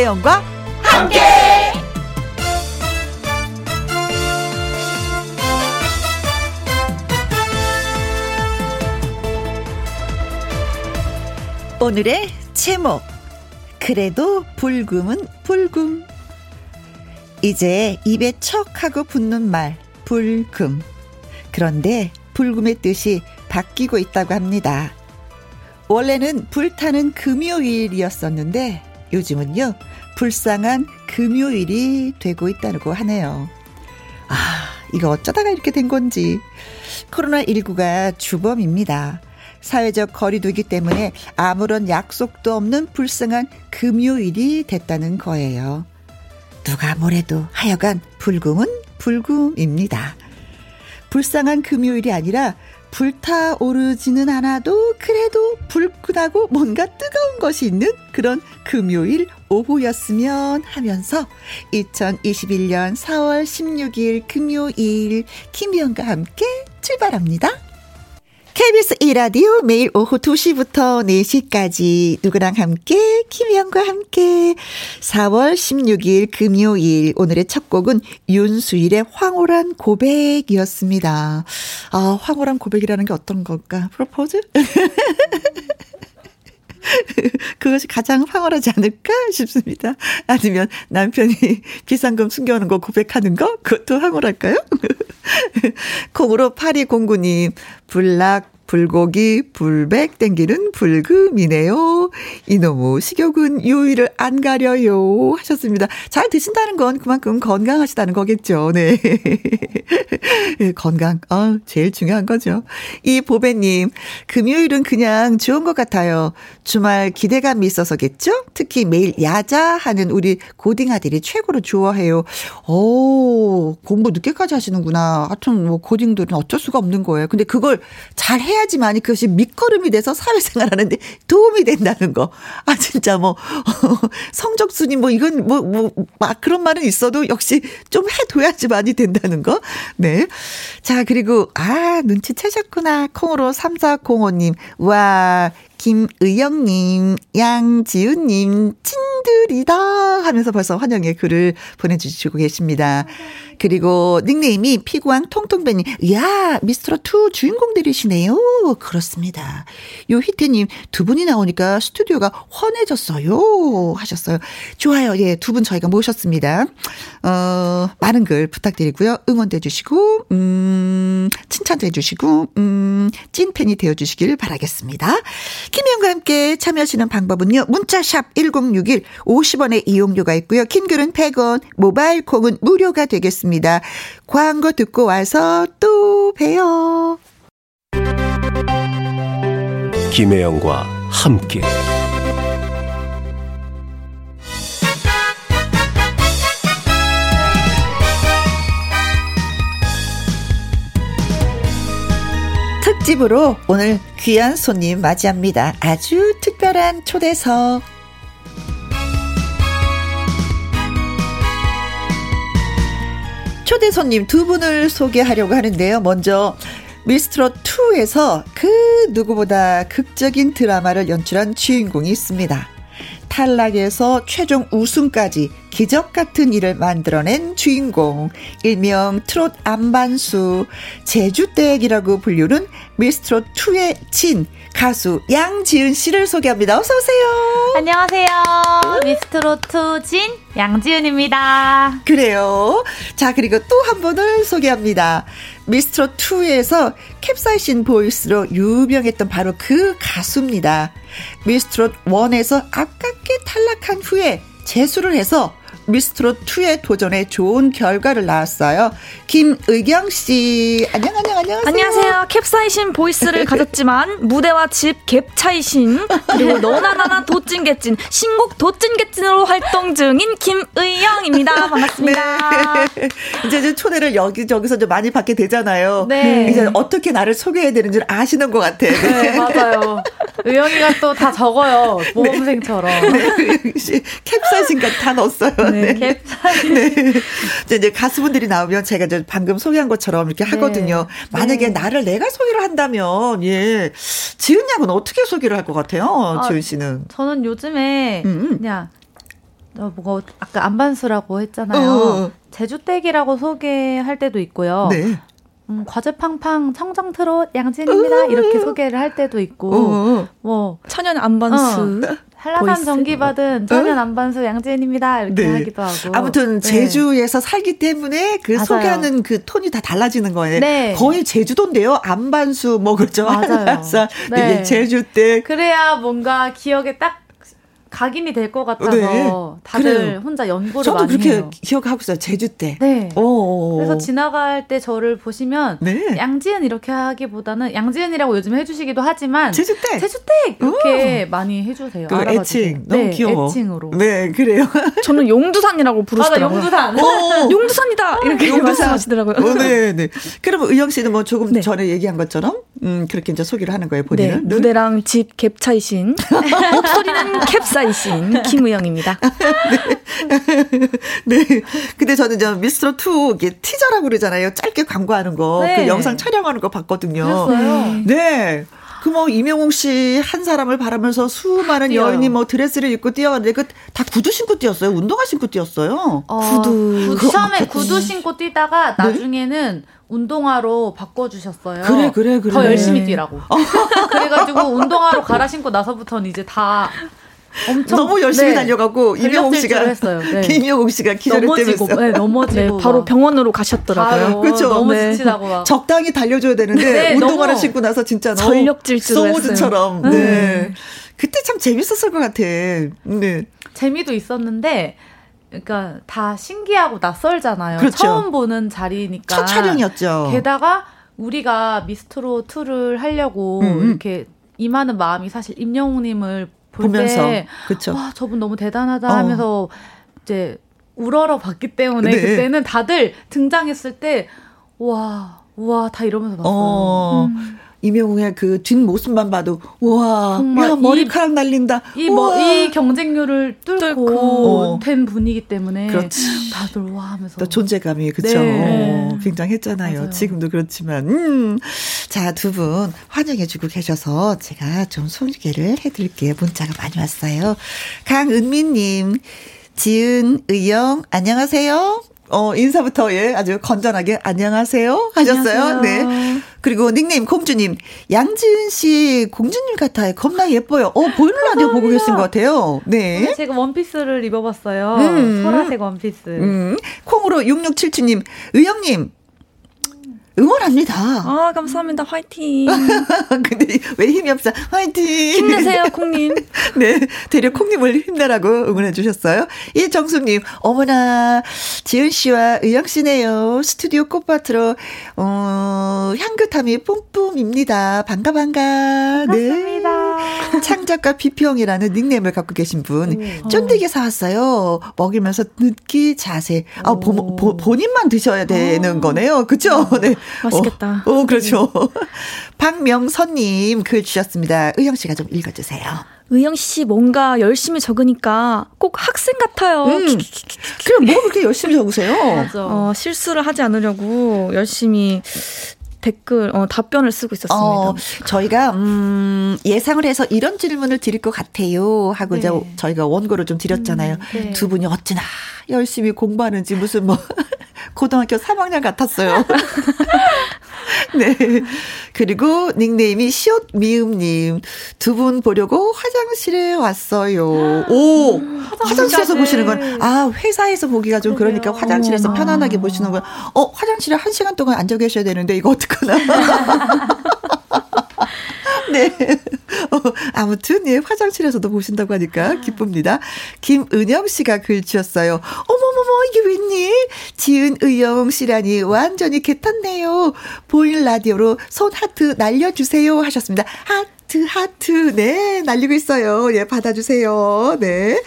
김혜영과 함께. 오늘의 제목 그래도 불금은 불금 이제 입에 척 하고 붙는 말 불금 그런데 불금의 뜻이 바뀌고 있다고 합니다. 원래는 불타는 금요일이었었는데 요즘은요 불쌍한 금요일이 되고 있다고 하네요. 아 이거 어쩌다가 이렇게 된 건지 코로나19가 주범입니다. 사회적 거리두기 때문에 아무런 약속도 없는 불쌍한 금요일이 됐다는 거예요. 누가 뭐래도 하여간 불금은 불금입니다. 불쌍한 금요일이 아니라 불타오르지는 않아도 그래도 불끈하고 뭔가 뜨거운 것이 있는 그런 금요일 오후였으면 하면서 2021년 4월 16일 금요일 김희영과 함께 출발합니다. KBS 1라디오 매일 오후 2시부터 4시까지 누구랑 함께 김희영과 함께 4월 16일 금요일 오늘의 첫 곡은 윤수일의 황홀한 고백이었습니다. 아, 황홀한 고백이라는 게 어떤 걸까? 프로포즈? 그것이 가장 황홀하지 않을까 싶습니다. 아니면 남편이 비상금 숨겨놓은 거 고백하는 거? 그것도 황홀할까요? 콩으로 8209님, 불락, 불고기, 불백 땡기는 불금이네요. 이놈의 식욕은 요일을 안 가려요. 하셨습니다. 잘 드신다는 건 그만큼 건강하시다는 거겠죠. 네. 건강, 어, 제일 중요한 거죠. 이 보배님, 금요일은 그냥 좋은 것 같아요. 주말 기대감이 있어서겠죠? 특히 매일 야자하는 우리 고딩 아들이 최고로 좋아해요. 오, 공부 늦게까지 하시는구나. 하여튼 뭐 고딩들은 어쩔 수가 없는 거예요. 근데 그걸 잘 해야 해야지만 그것이 밑거름이 돼서 사회생활 하는데 도움이 된다는 거. 아, 진짜 뭐, 성적순위 뭐 이건 뭐, 뭐, 막 그런 말은 있어도 역시 좀 해둬야지만이 된다는 거. 네. 자, 그리고, 아, 눈치채셨구나. 콩으로 3405님. 와, 김의영님, 양지훈님, 친들이다 하면서 벌써 환영의 글을 보내주시고 계십니다. 그리고 닉네임이 피구왕 통통배님, 이야, 미스트롯2 주인공들이시네요. 그렇습니다. 요 희태님, 두 분이 나오니까 스튜디오가 환해졌어요. 하셨어요. 좋아요. 예, 두 분 저희가 모셨습니다. 어, 많은 글 부탁드리고요. 응원도 해주시고, 음, 칭찬도 해주시고, 음, 찐팬이 되어주시길 바라겠습니다. 김혜영과 함께 참여하시는 방법은요. 문자샵 1061 50원의 이용료가 있고요. 킹글은 100원, 모바일 콩은 무료가 되겠습니다. 광고 듣고 와서 또 봬요. 김혜영과 함께 특집으로 오늘 귀한 손님 맞이합니다. 아주 특별한 초대석. 초대 손님 두 분을 소개하려고 하는데요. 먼저 미스트롯 2에서 그 누구보다 극적인 드라마를 연출한 주인공이 있습니다. 탈락에서 최종 우승까지 기적 같은 일을 만들어낸 주인공, 일명 트롯 안반수, 제주댁이라고 불리는 미스트롯 2의 진, 가수 양지은 씨를 소개합니다. 어서 오세요. 안녕하세요. 미스트롯2 진 양지은입니다. 그래요. 자, 그리고 또 한 분을 소개합니다. 미스트롯2에서 캡사이신 보이스로 유명했던 바로 그 가수입니다. 미스트롯1에서 아깝게 탈락한 후에 재수를 해서 미스트롯 2의 도전에 좋은 결과를 낳았어요. 김의경 씨, 안녕 안녕 안녕하세요. 안녕하세요. 캡사이신 보이스를 가졌지만 무대와 집 갭 차이신 그리고 너나 나나 도찐개찐 신곡 도찐개찐으로 활동 중인 김의영입니다. 반갑습니다. 네. 이제 이제 초대를 여기저기서 좀 많이 받게 되잖아요. 네. 이제 어떻게 나를 소개해야 되는지 아시는 것 같아. 네, 맞아요. 의영이가 또 다 적어요. 모범생처럼. 네. 네. 캡사이신까지 다 넣었어요. 네. 네. 캡사이신. 네. 이제 가수분들이 나오면 제가 이제 방금 소개한 것처럼 이렇게 네. 하거든요. 만약에 네. 나를 내가 소개를 한다면, 예. 지은 양은 어떻게 소개를 할 것 같아요? 아, 지은 씨는. 저는 요즘에 음. 그냥 어, 뭐 아까 안반수라고 했잖아요. 어. 제주댁이라고 소개할 때도 있고요. 네. 음, 과즙팡팡 청정 트롯 양진입니다. 이렇게 소개를 할 때도 있고, 어. 뭐 천연 안반수. 어. 한라산 전기 받은 천연 안반수 양재인입니다. 이렇게 네. 하기도 하고. 아무튼 네. 제주에서 살기 때문에 그 맞아요. 소개하는 그 톤이 다 달라지는 거예요. 네. 거의 제주도인데요. 안반수 뭐 그렇죠. 맞아요. 네. 제주 때 그래야 뭔가 기억에 딱 각인이 될 것 같아서 네. 다들 그래요. 혼자 연구를 저도 많이 그렇게 해요. 기억하고 있어요. 제주 때. 네. 오. 그래서 지나갈 때 저를 보시면 네. 양지은 이렇게 하기보다는 양지은이라고 요즘 해주시기도 하지만 제주 때. 제주 때 이렇게 오. 많이 해주세요. 그 애칭 너무 네, 귀여워. 애칭으로. 네 그래요. 저는 용두산이라고 부르시더라고요. 맞아, 용두산. 오. 용두산이다 이렇게 용두산. 말씀하시더라고요. 오, 네 네. 그럼 의영 씨는 뭐 조금 네. 전에 얘기한 것처럼 음 그렇게 이제 소개를 하는 거예요 본인은. 네. 무대랑 집 갭 차이신 목소리는 캡사이신 김 김의영입니다. 네. 네. 근데 저는 저 미스터 투 이게 티저라고 그러잖아요. 짧게 광고하는 거. 네. 그 영상 촬영하는 거 봤거든요. 그랬어요. 네. 그뭐 임영웅 씨 한 사람을 바라면서 수많은 여인이 뭐 드레스를 입고 뛰어가는데 그 다 구두 신고 뛰었어요. 운동화 신고 뛰었어요. 어, 구두. 구, 처음에 구두 신고 뛰다가 네? 나중에는 네? 운동화로 바꿔주셨어요. 그래, 그래, 그래. 더 열심히 뛰라고. 그래가지고 운동화로 갈아 신고 나서부터는 이제 다 엄청 너무 열심히 네. 달려가고 이명웅 씨가 했어요. 네. 씨가 기절을 넘어지고, 네, 넘어지고 네, 바로 병원으로 가셨더라고요. 그렇죠. 너무 네. 지치다고 막. 적당히 달려줘야 되는데 네, 운동화를 신고 나서 진짜 전력 질주를 소모드처럼. 네. 네. 그때 참 재밌었을 것 같아. 네. 재미도 있었는데 그러니까 다 신기하고 낯설잖아요. 그렇죠. 처음 보는 자리니까. 첫 촬영이었죠. 게다가 우리가 미스트로 2를 하려고 음. 이렇게 임하는 마음이 사실 임영웅님을 보면서 그렇죠. 와 저분 너무 대단하다 어. 하면서 이제 우러러 봤기 때문에 네. 그때는 다들 등장했을 때 와, 와, 다 이러면서 봤어요. 어. 음. 이명웅의 그 뒷모습만 봐도 와, 정말 야, 머리카락 이, 날린다. 이, 뭐, 이 경쟁률을 뚫고, 뚫고. 어. 된 분이기 때문에 그렇지. 다들 와 하면서 또 존재감이 그쵸 네. 어, 굉장했잖아요. 맞아요. 지금도 그렇지만 음. 자, 두 분 환영해 주고 계셔서 제가 좀 소개를 해 드릴게요. 문자가 많이 왔어요. 강은미 님 지은, 의영, 안녕하세요. 어, 인사부터, 예, 아주 건전하게, 안녕하세요. 하셨어요. 안녕하세요. 네. 그리고 닉네임 공주님, 양지은 씨 공주님 같아요. 겁나 예뻐요. 어, 보이는 라디오 보고 계신 것 같아요. 네. 제가 원피스를 입어봤어요. 음. 보라색 원피스. 음. 콩으로 6677님, 의영님, 응원합니다. 아, 감사합니다. 화이팅. 근데 왜 힘이 없어? 화이팅. 힘내세요, 콩님. 네. 대려 콩님을 힘내라고 응원해 주셨어요. 이정수님, 어머나, 지은 씨와 의영 씨네요. 스튜디오 꽃밭으로, 어, 향긋함이 뿜뿜입니다. 반가, 반가. 반갑습니다. 네. 창작가 비평이라는 닉네임을 갖고 계신 분. 음. 쫀디게 사왔어요. 먹이면서 늦기 자세. 아, 보, 보, 본인만 드셔야 되는 오. 거네요. 그죠? 네. 맛있겠다. 어, 어 그렇죠. 박명선님 글 주셨습니다. 의영 씨가 좀 읽어주세요. 의영 씨 뭔가 열심히 적으니까 꼭 학생 같아요. 음. 그럼 뭐 그렇게 열심히 적으세요? 맞아. 어, 실수를 하지 않으려고 열심히 댓글 어, 답변을 쓰고 있었습니다. 어, 저희가 음, 예상을 해서 이런 질문을 드릴 것 같아요 하고 네. 이제 저희가 원고를 좀 드렸잖아요. 음, 네. 두 분이 어찌나 열심히 공부하는지 무슨 뭐 고등학교 3학년 같았어요. 네. 그리고 닉네임이 시옷 미음님. 두 분 보려고 화장실에 왔어요. 오! 화장실에서 보시는 건, 아, 회사에서 보기가 좀 그러니까 화장실에서 편안하게 보시는 건, 어, 화장실에 한 시간 동안 앉아 계셔야 되는데, 이거 어 떡하나. 네. 어, 아무튼, 예, 화장실에서도 보신다고 하니까 기쁩니다. 김은영 씨가 글 주셨어요. 어머머머, 이게 웬일? 지은 의영 씨라니 완전히 개탔네요. 보일 라디오로 손 하트 날려주세요. 하셨습니다. 하트, 하트. 네, 날리고 있어요. 예, 받아주세요. 네.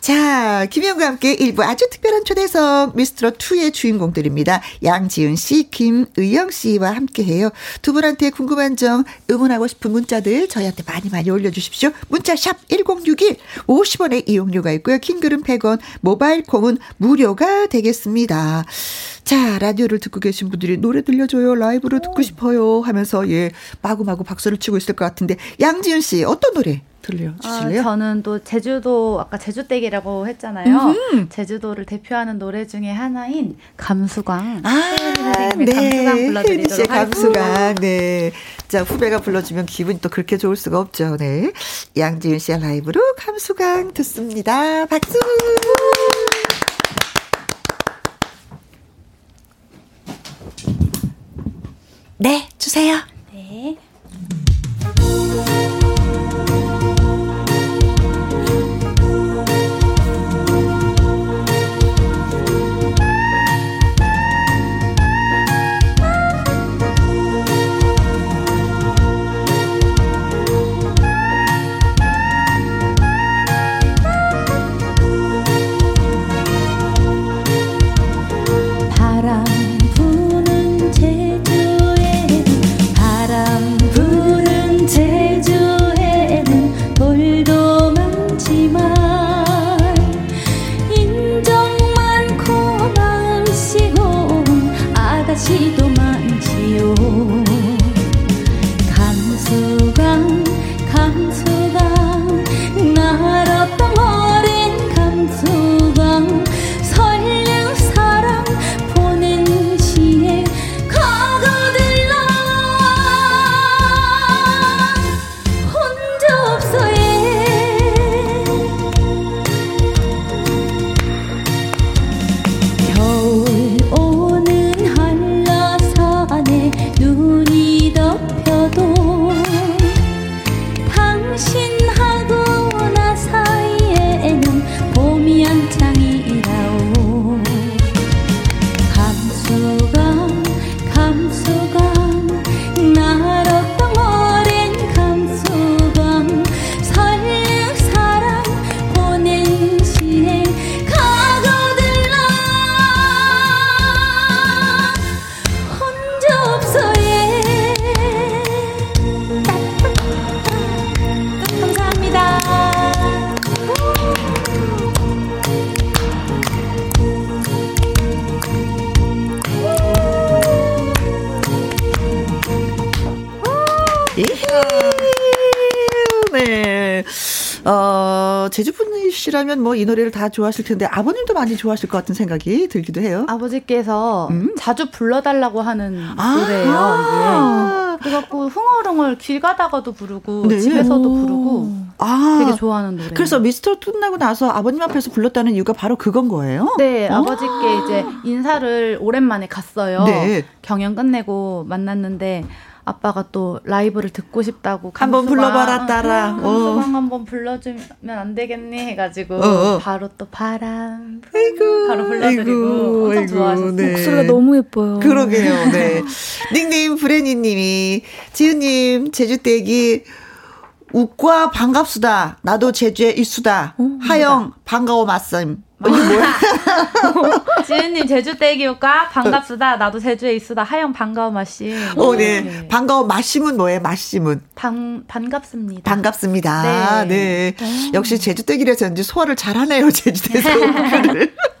자, 김영과 함께 일부 아주 특별한 초대석 미스트롯 2의 주인공들입니다. 양지은 씨, 김의영 씨와 함께 해요. 두 분한테 궁금한 점, 응원하고 싶은 문자들 저희한테 많이 많이 올려주십시오. 문자 샵 1061, 50원의 이용료가 있고요. 킹글은 100원, 모바일 콩은 무료가 되겠습니다. 자, 라디오를 듣고 계신 분들이 노래 들려줘요. 라이브로 듣고 싶어요. 하면서 예, 마구마구 박수를 치고 있을 것 같은데 양지은 씨 어떤 노래 들려주실래요? 아, 저는 또 제주도 아까 제주댁이라고 했잖아요. 음흠. 제주도를 대표하는 노래 중에 하나인 감수광. 아, 네. 감수광 불러드리도록 감수광. 네. 자 후배가 불러주면 기분이 또 그렇게 좋을 수가 없죠. 네. 양지윤 씨의 라이브로 감수광 듣습니다. 박수. 네, 주세요. 네. 씨라면 뭐 이 노래를 다 좋아하실 텐데 아버님도 많이 좋아하실 것 같은 생각이 들기도 해요. 아버지께서 음? 자주 불러달라고 하는 아~ 노래예요. 아~ 그래갖고 흥얼흥얼 길 가다가도 부르고 네. 집에서도 부르고 아~ 되게 좋아하는 노래. 그래서 미스터 끝나고 나서 아버님 앞에서 불렀다는 이유가 바로 그건 거예요? 네, 아~ 아버지께 이제 인사를 오랜만에 갔어요. 네. 경연 끝내고 만났는데 아빠가 또 라이브를 듣고 싶다고 한번 불러봐라 따라 감수광 어. 한번 불러주면 안 되겠니 해가지고 어, 어. 바로 또 바람 아이고, 바로 불러드리고 엄청 좋아하셨어요 네. 목소리가 너무 예뻐요 그러게요 네 닉네임 브레니님이 지은님 제주댁이 웃과 반갑수다 나도 제주에 있수다 어, 하영 반가워 맞음? 지은님 제주 떼기오까 반갑수다. 나도 제주에 있으다. 하영 반가워 마심. 어, 네. 네. 반가워 마심은 뭐예요? 마심은? 반 반갑습니다. 반갑습니다. 네. 네. 역시 제주 떼기라서 이제 소화를 잘하네요. 제주에서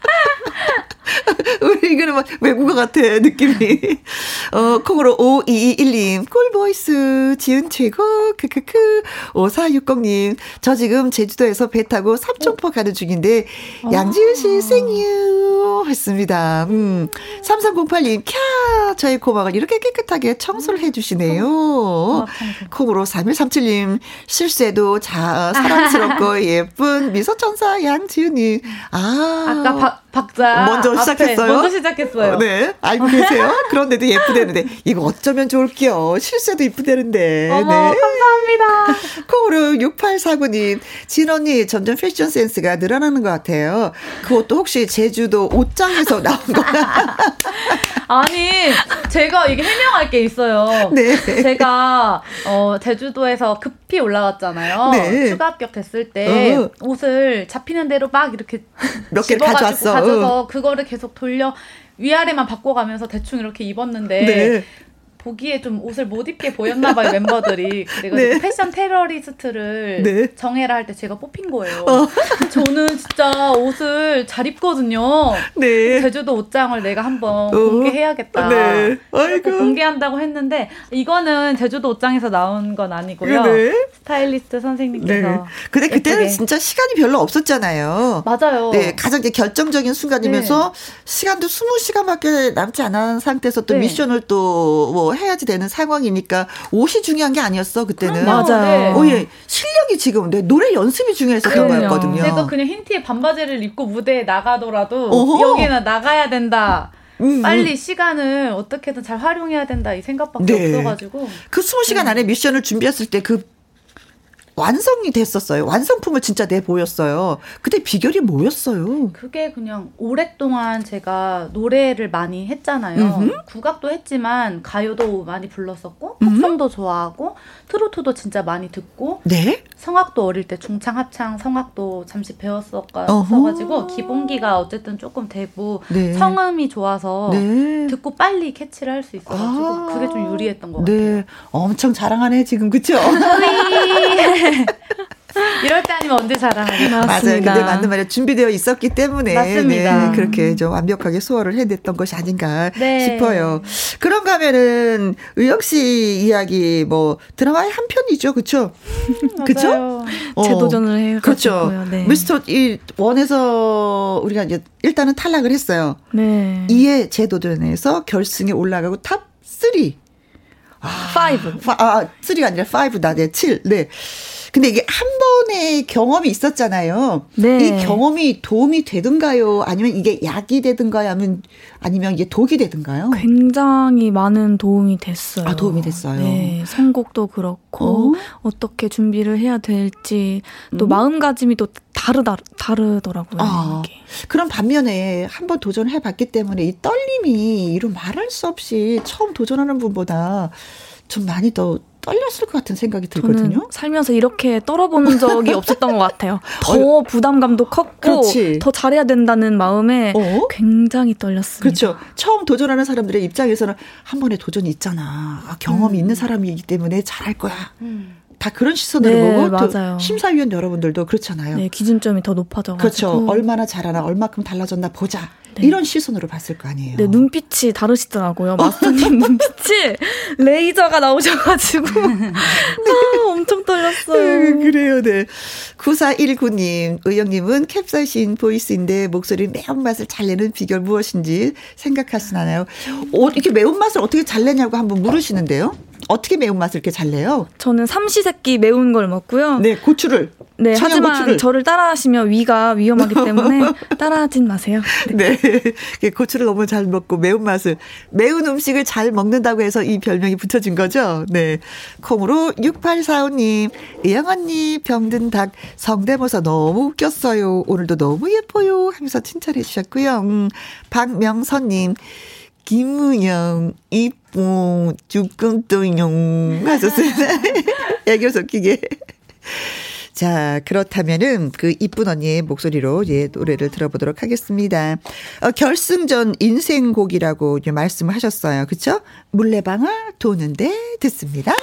우리 이거는 막 외국어 같아, 느낌이. 어, 콩으로 5221님, 꿀보이스, 지은 최고, 크크크. 5460님, 저 지금 제주도에서 배 타고 삼천포 가는 중인데, 양지은 씨 아. 생유 했습니다. 음, 3308님, 캬, 저희 고막을 이렇게 깨끗하게 청소를 해주시네요. 어, 콩으로 3137님, 실수해도 자, 사랑스럽고 예쁜 미소천사 양지은님. 아. 아까 박, 박자. 먼저 시작했어요. 먼저 시작했어요. 어, 네. 알고 계세요? 그런데도 예쁘대는데, 이거 어쩌면 좋을게요. 실수도 예쁘대는데. 어머, 네. 감사합니다. 코르 6849님, 진 언니 점점 패션 센스가 늘어나는 것 같아요. 그것도 혹시 제주도 옷장에서 나온 거야? 아니, 제가 이게 해명할 게 있어요. 네. 제가, 어, 제주도에서 급히 올라갔잖아요. 네. 추가 합격됐을 때 어. 옷을 잡히는 대로 막 이렇게 몇 개를 가져왔어. 가져서 그거를 계속 돌려 위아래만 바꿔가면서 대충 이렇게 입었는데 네. 보기에 좀 옷을 못 입게 보였나 봐요 멤버들이 그래가지고 네. 패션 테러리스트를 네. 정해라 할 때 제가 뽑힌 거예요. 어. 저는 진짜 옷을 잘 입거든요. 네. 제주도 옷장을 내가 한번 어. 공개해야겠다. 네. 아이고. 공개한다고 했는데 이거는 제주도 옷장에서 나온 건 아니고요. 네. 스타일리스트 선생님께서. 네. 근데 그때는 진짜 시간이 별로 없었잖아요. 맞아요. 네, 가장 결정적인 순간이면서 네. 시간도 20시간밖에 남지 않은 상태에서 또 네. 미션을 또뭐 해야지 되는 상황이니까 옷이 중요한 게 아니었어 그때는. 맞아요. 어, 예. 실력이 지금 내 노래 연습이 중요했었던 거였거든요. 내가 그냥 흰 티에 반바지를 입고 무대에 나가더라도 어허. 여기는 나가야 된다. 음, 음. 빨리 음. 시간을 어떻게든 잘 활용해야 된다 이 생각밖에 네. 없어가지고 그 20시간 안에 미션을 준비했을 때그 완성이 됐었어요. 완성품을 진짜 내 보였어요. 그때 비결이 뭐였어요? 그게 그냥 오랫동안 제가 노래를 많이 했잖아요. 음흠. 국악도 했지만 가요도 많이 불렀었고 팝송도 좋아하고 트로트도 진짜 많이 듣고 네? 성악도 어릴 때 중창 합창 성악도 잠시 배웠었가지고 기본기가 어쨌든 조금 되고 네. 성음이 좋아서 네. 듣고 빨리 캐치를 할 수 있어가지고 아~ 그게 좀 유리했던 것 네. 같아요. 엄청 자랑하네 지금 그쵸? 이럴 때 아니면 언제 자랑하겠 맞아요. 근데 맞는 말이에요. 준비되어 있었기 때문에 맞습니다. 네, 그렇게 좀 완벽하게 소화를 해냈던 것이 아닌가 네. 싶어요. 그런가 하면은 의영 씨 이야기 뭐 드라마의 한 편이죠, 그렇죠? 음, 그렇죠? 재도전을 해요. 그렇죠. 네. 미스트롯 one에서 우리가 이제 일단은 탈락을 했어요. 네. 2의 재도전에서 결승에 올라가고 top 3. 아, 5. 아, 3가 아니라 5다. 네, 7. 네. 근데 이게 한 번의 경험이 있었잖아요. 네. 이 경험이 도움이 되든가요? 아니면 이게 약이 되든가요? 아니면 아니면 이게 독이 되든가요? 굉장히 많은 도움이 됐어요. 아, 도움이 됐어요. 네. 선곡도 그렇고 어? 떻게 준비를 해야 될지 또 음? 마음가짐이 또 다르다 다르더라고요. 아, 그런 반면에 한번 도전해 봤기 때문에 이 떨림이 이런 말할 수 없이 처음 도전하는 분보다 좀 많이 더 떨렸을 것 같은 생각이 들거든요. 살면서 이렇게 떨어본 적이 없었던 것 같아요. 더 부담감도 컸고 그렇지. 더 잘해야 된다는 마음에 어? 굉장히 떨렸습니다. 그렇죠. 처음 도전하는 사람들의 입장에서는 한 번의 도전이 있잖아. 아, 경험이 음. 있는 사람이기 때문에 잘할 거야. 음. 다 그런 시선으로 네, 보고 맞아요. 또 심사위원 여러분들도 그렇잖아요. 네, 기준점이 더 높아져 그렇죠. 얼마나 잘하나, 얼마큼 달라졌나 보자. 네. 이런 시선으로 봤을 거 아니에요. 네, 눈빛이 다르시더라고요. 마스터님 눈빛이 레이저가 나오셔가지고 아, 엄청 떨렸어요. 네, 그래요, 네. 9419님, 의영님은 캡사이신 보이스인데 목소리 매운맛을 잘 내는 비결 무엇인지 생각하시나요? 어, 이렇게 매운맛을 어떻게 잘 내냐고 한번 물으시는데요. 어떻게 매운맛을 이렇게 잘 내요? 저는 삼시세끼 매운 걸 먹고요. 네, 고추를. 네, 하지만 고추를. 저를 따라하시면 위가 위험하기 때문에 따라하진 마세요. 네. 네. 고추를 너무 잘 먹고 매운맛을 매운 음식을 잘 먹는다고 해서 이 별명이 붙여진 거죠. 네. 콩으로 6845님, 이영 언니 병든 닭 성대모사 너무 웃겼어요. 오늘도 너무 예뻐요 하면서 칭찬해 주셨고요. 음, 박명선님 김우영, 이쁨, 죽금또용 하셨어요. 애교 섞이게. 자, 그렇다면은 그 이쁜 언니의 목소리로 예, 노래를 들어보도록 하겠습니다. 어, 결승전 인생곡이라고 말씀을 하셨어요. 그쵸? 물레방아 도는데 듣습니다.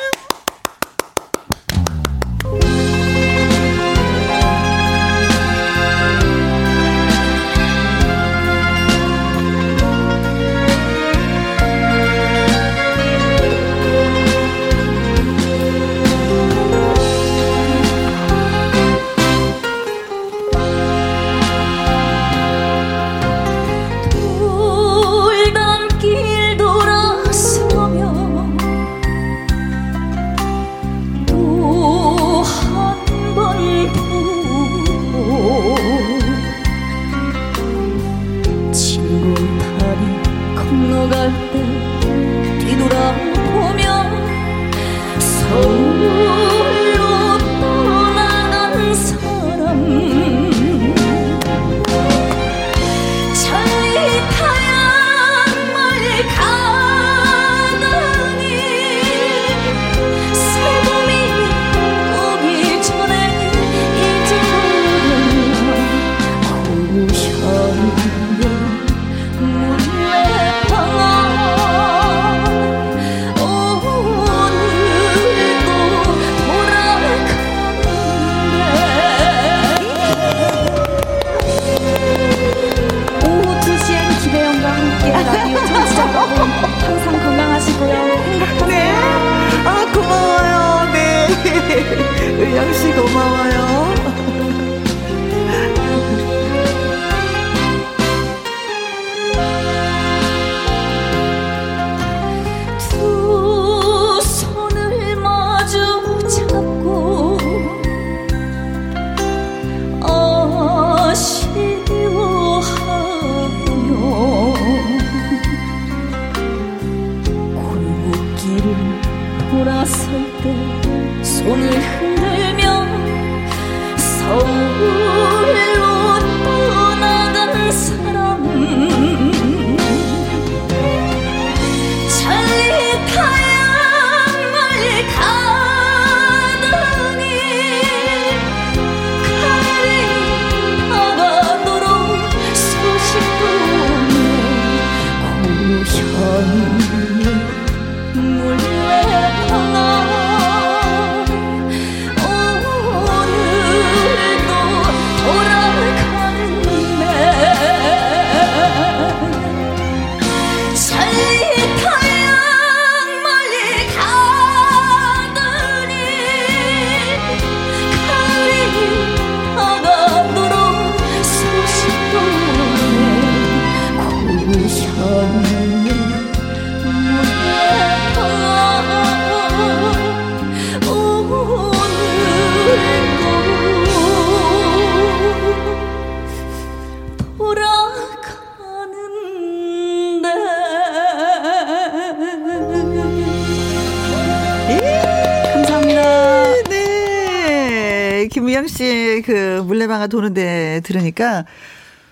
그 물레방아 도는데 들으니까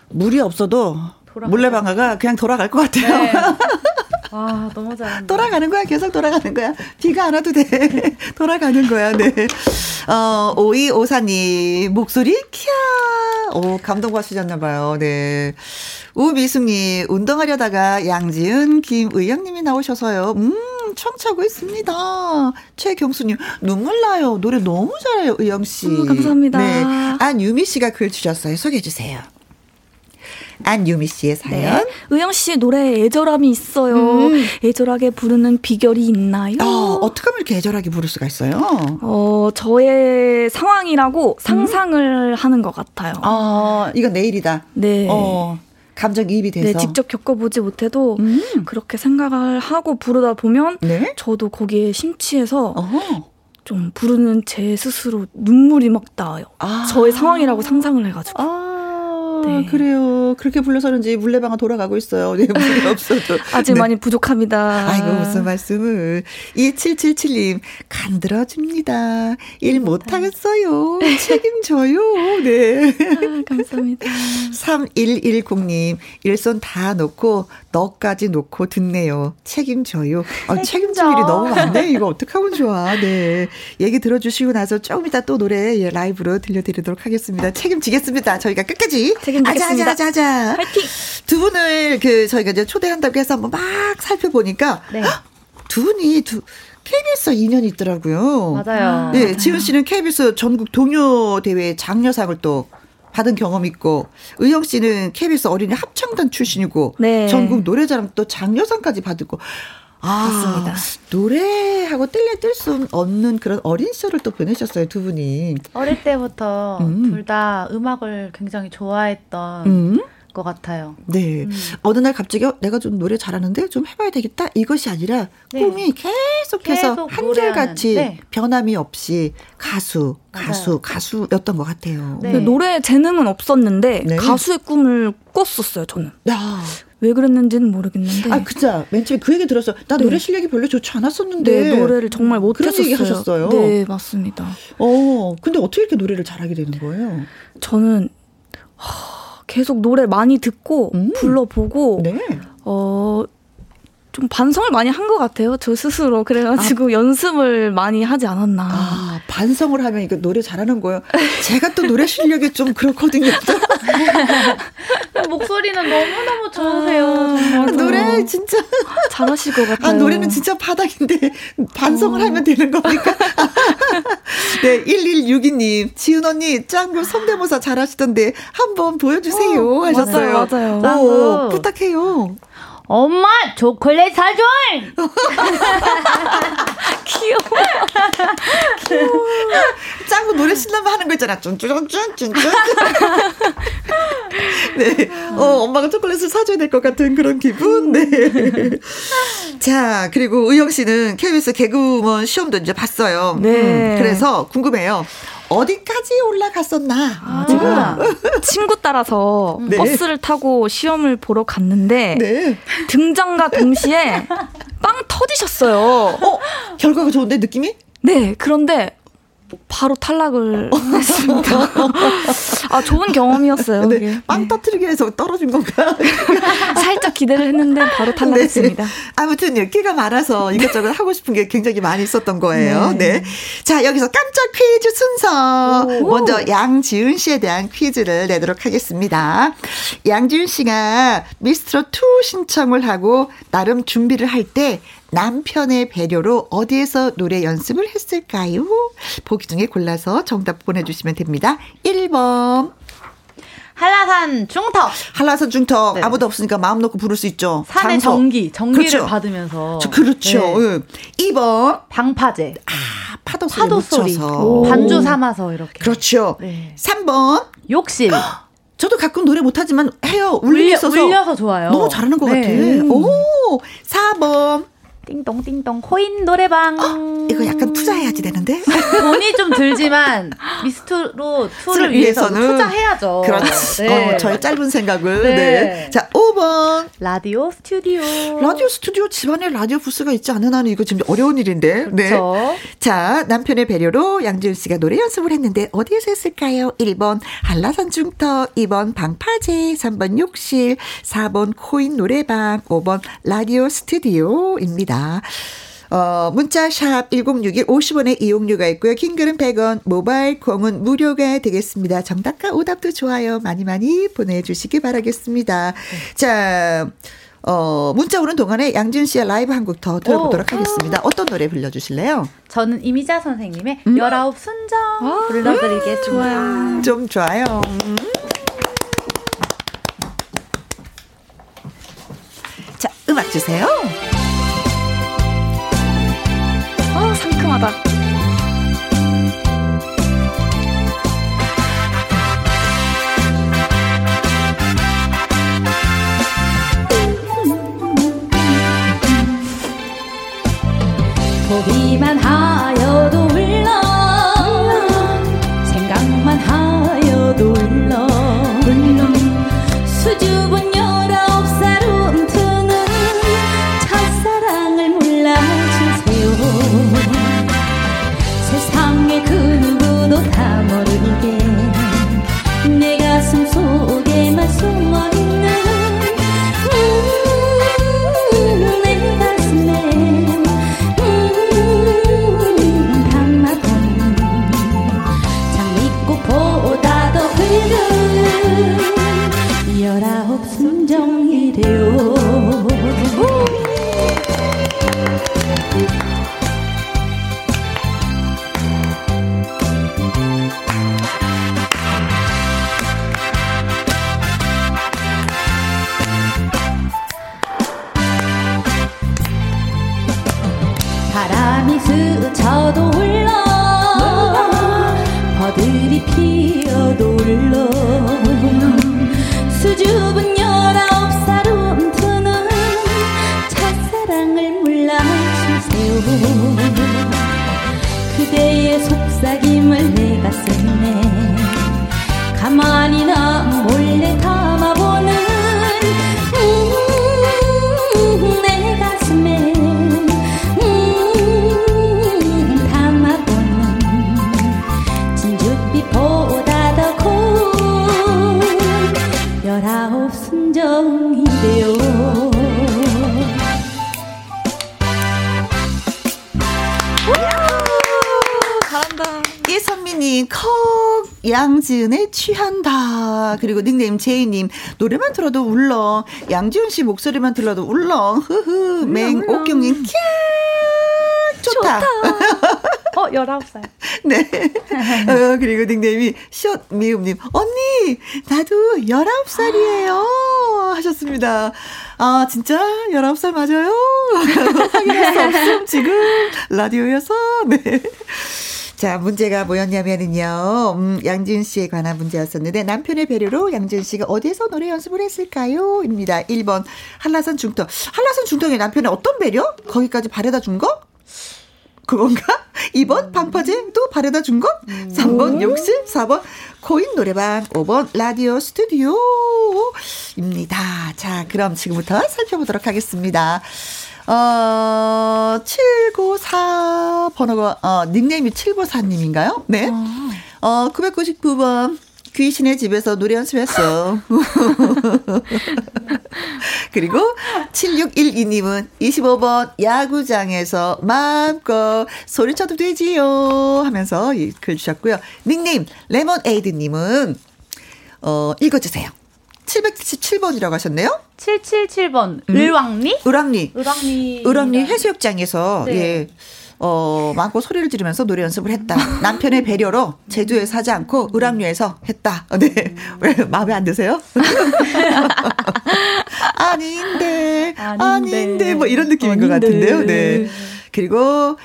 물이 없어도 물레방아가 그냥 돌아갈 것 같아요. 네. 아, 너무 잘한다. 돌아가는 거야. 계속 돌아가는 거야. 비가 안 와도 돼. 돌아가는 거야. 네. 어, 오이 오사님, 목소리 키야. 오, 감동 받으셨나 봐요. 네. 우미숙님, 운동하려다가 양지은, 김의영님이 나오셔서요. 음, 청취하고 있습니다. 최경수님, 눈물 나요. 노래 너무 잘해요, 의영 씨. 음, 감사합니다. 네. 안유미 씨가 글 주셨어요. 소개해 주세요. 안유미 씨의 사연. 네. 의영 씨 노래 애절함이 있어요. 음. 애절하게 부르는 비결이 있나요? 어, 어떻게 하면 이렇게 애절하게 부를 수가 있어요? 어, 저의 상황이라고 상상을 음? 하는 것 같아요. 아, 이거 내일이다. 네. 어. 감정이입이 돼서 네, 직접 겪어보지 못해도 음. 그렇게 생각을 하고 부르다 보면 네? 저도 거기에 심취해서 어허. 좀 부르는 제 스스로 눈물이 막 나요. 아. 저의 상황이라고 상상을 해가지고. 아. 네. 그래요. 그렇게 불러서는지 물레방아 돌아가고 있어요. 네, 물이 없어도. 아직 네. 많이 부족합니다. 아이고, 무슨 말씀을. 2777님, 간들어줍니다. 일 못하겠어요. 책임져요. 네. 아, 감사합니다. 3110님, 일손 다 놓고, 너까지 놓고 듣네요. 책임져요. 아, 책임질 일이 너무 많네. 이거 어떡하면 좋아. 네. 얘기 들어주시고 나서 조금 이따 또 노래 예, 라이브로 들려드리도록 하겠습니다. 책임지겠습니다. 저희가 끝까지. 책임 지겠습니다. 아자, 아자, 아자. 화이팅! 두 분을 그 저희가 이제 초대한다고 해서 한번 막 살펴보니까 네. 두 분이 두 KBS 인연이 있더라고요. 맞아요. 네, 지은 씨는 KBS 전국 동요 대회 장려상을 또 받은 경험 있고 의영 씨는 KBS 어린이 합창단 출신이고 네. 전국 노래자랑 또 장려상까지 받고 아, 맞습니다. 노래하고 뗄래 뗄수 없는 그런 어린 시절을 또 보내셨어요, 두 분이. 어릴 때부터 음. 둘다 음악을 굉장히 좋아했던 음. 것 같아요. 네. 음. 어느 날 갑자기 어, 내가 좀 노래 잘하는데 좀 해봐야 되겠다 이것이 아니라 네. 꿈이 계속해서 계속 한결같이 네. 변함이 없이 가수, 가수, 맞아요. 가수였던 것 같아요. 네. 노래 재능은 없었는데 네. 가수의 꿈을 꿨었어요 저는. 야. 왜 그랬는지는 모르겠는데. 아, 그죠. 맨 처음에 그 얘기 들었어. 나 네. 노래 실력이 별로 좋지 않았었는데. 네, 노래를 정말 못했었어요. 그런 얘기 하셨어요. 네, 맞습니다. 어, 근데 어떻게 이렇게 노래를 잘하게 되는 거예요? 저는 계속 노래 많이 듣고 음. 불러보고 네. 어. 좀 반성을 많이 한 것 같아요. 저 스스로. 그래가지고 아. 연습을 많이 하지 않았나. 아, 반성을 하면 이거 노래 잘하는 거예요. 제가 또 노래 실력이 좀 그렇거든요. 목소리는 너무 너무 좋으세요. 아, 노래 진짜. 잘하실 것 같아요. 아, 노래는 진짜 바닥인데 반성을 어. 하면 되는 겁니까? 네, 1162님. 지은 언니 짱구 성대모사 잘하시던데 한번 보여주세요. 어, 하셨어요. 맞아요, 맞아요. 오, 부탁해요. 엄마 초콜릿 사줘. 귀여워. 귀여워. 짱구 노래 신나면 하는 거 있잖아. 쭌쭌쭌쭌쭌. 네. 어, 엄마가 초콜릿을 사줘야 될 것 같은 그런 기분. 네. 자, 그리고 의영 씨는 KBS 개그우먼 시험도 이제 봤어요. 네. 음, 그래서 궁금해요. 어디까지 올라갔었나? 아, 제가 친구 따라서 네. 버스를 타고 시험을 보러 갔는데 네. 등장과 동시에 빵 터지셨어요. 어, 결과가 좋은데 느낌이? 네, 그런데 바로 탈락을 했습니다. 아, 좋은 경험이었어요. 네, 빵 터트리기 위해서 떨어진 건가? 살짝 기대를 했는데 바로 네. 탈락했습니다. 네. 아무튼 끼가 많아서 이것저것 하고 싶은 게 굉장히 많이 있었던 거예요. 네. 네. 자, 여기서 깜짝 퀴즈 순서. 오. 먼저 양지은 씨에 대한 퀴즈를 내도록 하겠습니다. 양지은 씨가 미스트롯 2 신청을 하고 나름 준비를 할 때 남편의 배려로 어디에서 노래 연습을 했을까요? 보기 중에 골라서 정답 보내주시면 됩니다. 1번. 한라산 중턱. 한라산 중턱. 네. 아무도 없으니까 마음 놓고 부를 수 있죠. 산의 장석. 전기, 전기를 그렇죠. 받으면서. 저, 그렇죠. 네. 2번. 방파제. 아, 파도 소리 파도 소리. 반주 삼아서 이렇게. 그렇죠. 네. 3번. 욕실. 저도 가끔 노래 못하지만 해요. 울림이 있어서. 울려서 좋아요. 너무 잘하는 것 네. 같아. 오, 4번. 띵동 띵동 코인 노래방. 어, 이거 약간 투자해야지 되는데. 돈이 좀 들지만 미스트롯 two를 위해서는 투자해야죠. 그렇지. 네. 어, 저의 짧은 생각을. 네. 네. 자, 5번. 라디오 스튜디오. 라디오 스튜디오 집안에 라디오 부스가 있지 않은 한은 이거 지금 어려운 일인데. 네. 그렇죠. 네. 자, 남편의 배려로 양지은 씨가 노래 연습을 했는데 어디에서 했을까요? 1번 한라산 중턱, 2번 방파제, 3번 욕실, 4번 코인 노래방, 5번 라디오 스튜디오입니다. 있습니다. 어, 문자샵 1061 50원의 이용료가 있고요. 킹글은 100원, 모바일 콩은 무료가 되겠습니다. 정답과 오답도 좋아요. 많이 많이 보내주시기 바라겠습니다. 네. 자, 어, 문자 오는 동안에 양준 씨의 라이브 한 곡 더 들어보도록 오. 하겠습니다. 어떤 노래 불러주실래요? 저는 이미자 선생님의 음? 19 순정 아, 불러드리겠습니다. 좋아요. 좀 좋아요. 자, 음악 주세요. 상큼하다. 그리고 닉네임 제이님, 노래만 들어도 울렁. 양지은 씨 목소리만 들어도 울렁. 흐흐. 맹, 옥경님, 캬! 좋다. 좋다. 어, 19살. 네. 어, 그리고 닉네임이 숏 미음님, 언니, 나도 19살이에요. 하셨습니다. 아, 진짜 19살 맞아요? 확인할 수 없음, 지금. 라디오여서. 네. 자, 문제가 뭐였냐면은요, 음, 양진 씨에 관한 문제였었는데, 남편의 배려로 양진 씨가 어디에서 노래 연습을 했을까요? 입니다. 1번, 한라산 중턱. 한라산 중턱에 남편의 어떤 배려? 거기까지 바래다 준 거? 그건가? 2번, 방파제도 바래다 준 거? 3번, 욕실? 4번, 코인 노래방? 5번, 라디오 스튜디오? 입니다. 자, 그럼 지금부터 살펴보도록 하겠습니다. 어, 794 번호가, 어, 닉네임이 794 님인가요? 네. 어, 999번. 귀신의 집에서 노래 연습했어. 그리고 7612님은 25번 야구장에서 마음껏 소리쳐도 되지요 하면서 글 주셨고요. 닉네임 레몬에이드님은 어 읽어주세요. 777번이라고 하셨네요? 777번. 음. 을왕리? 을왕리. 을왕리. 을왕리 해수욕장에서, 네. 예. 어, 많고 소리를 지르면서 노래 연습을 했다. 남편의 배려로 제주에 사지 않고 을왕리에서 했다. 네. 음. 왜 마음에 안 드세요? 아닌데, 아닌데, 아닌데, 뭐 이런 느낌인 아닌데. 것 같은데요. 네. 그리고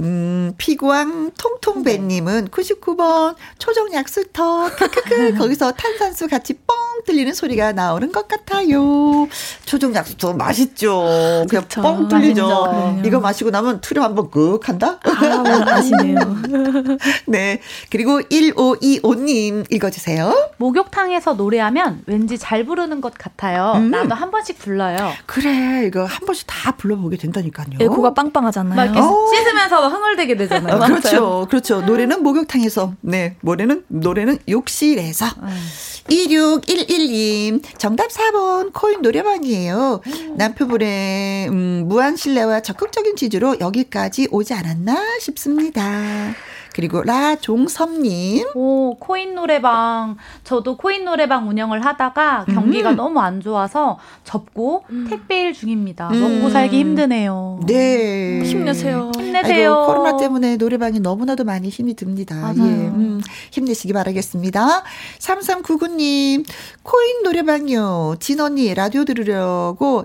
음, 피구왕 통통배님은 99번 초정 약수터, 크크크, 거기서 탄산수 같이 뻥 뚫리는 소리가 나오는 것 같아요. 초종약수도 맛있죠. 그냥 그쵸, 뻥 뚫리죠. 이거 마시고 나면 투려 한번 끄 한다? 아, 맛이네요. 네. 그리고 1525님 읽어주세요. 목욕탕에서 노래하면 왠지 잘 부르는 것 같아요. 음. 나도 한 번씩 불러요. 그래. 이거 한 번씩 다 불러보게 된다니까요. 에코가 빵빵하잖아요. 막 이렇게 어. 씻으면서 흥얼대게 되잖아요. 어, 그렇죠. 그렇죠. 노래는 목욕탕에서, 네. 노래는, 노래는 욕실에서. 음. 2611님, 정답 4번, 코인 노래방이에요. 남편분의, 음, 무한 신뢰와 적극적인 지지로 여기까지 오지 않았나 싶습니다. 그리고 라종섭님. 오, 코인 노래방. 저도 코인 노래방 운영을 하다가 경기가 음. 너무 안 좋아서 접고 음. 택배일 중입니다. 음. 먹고 살기 힘드네요. 네. 힘내세요. 힘내세요. 아이고, 코로나 때문에 노래방이 너무나도 많이 힘이 듭니다. 맞아요. 예. 음, 힘내시기 바라겠습니다. 3399님, 코인 노래방이요. 진 언니 라디오 들으려고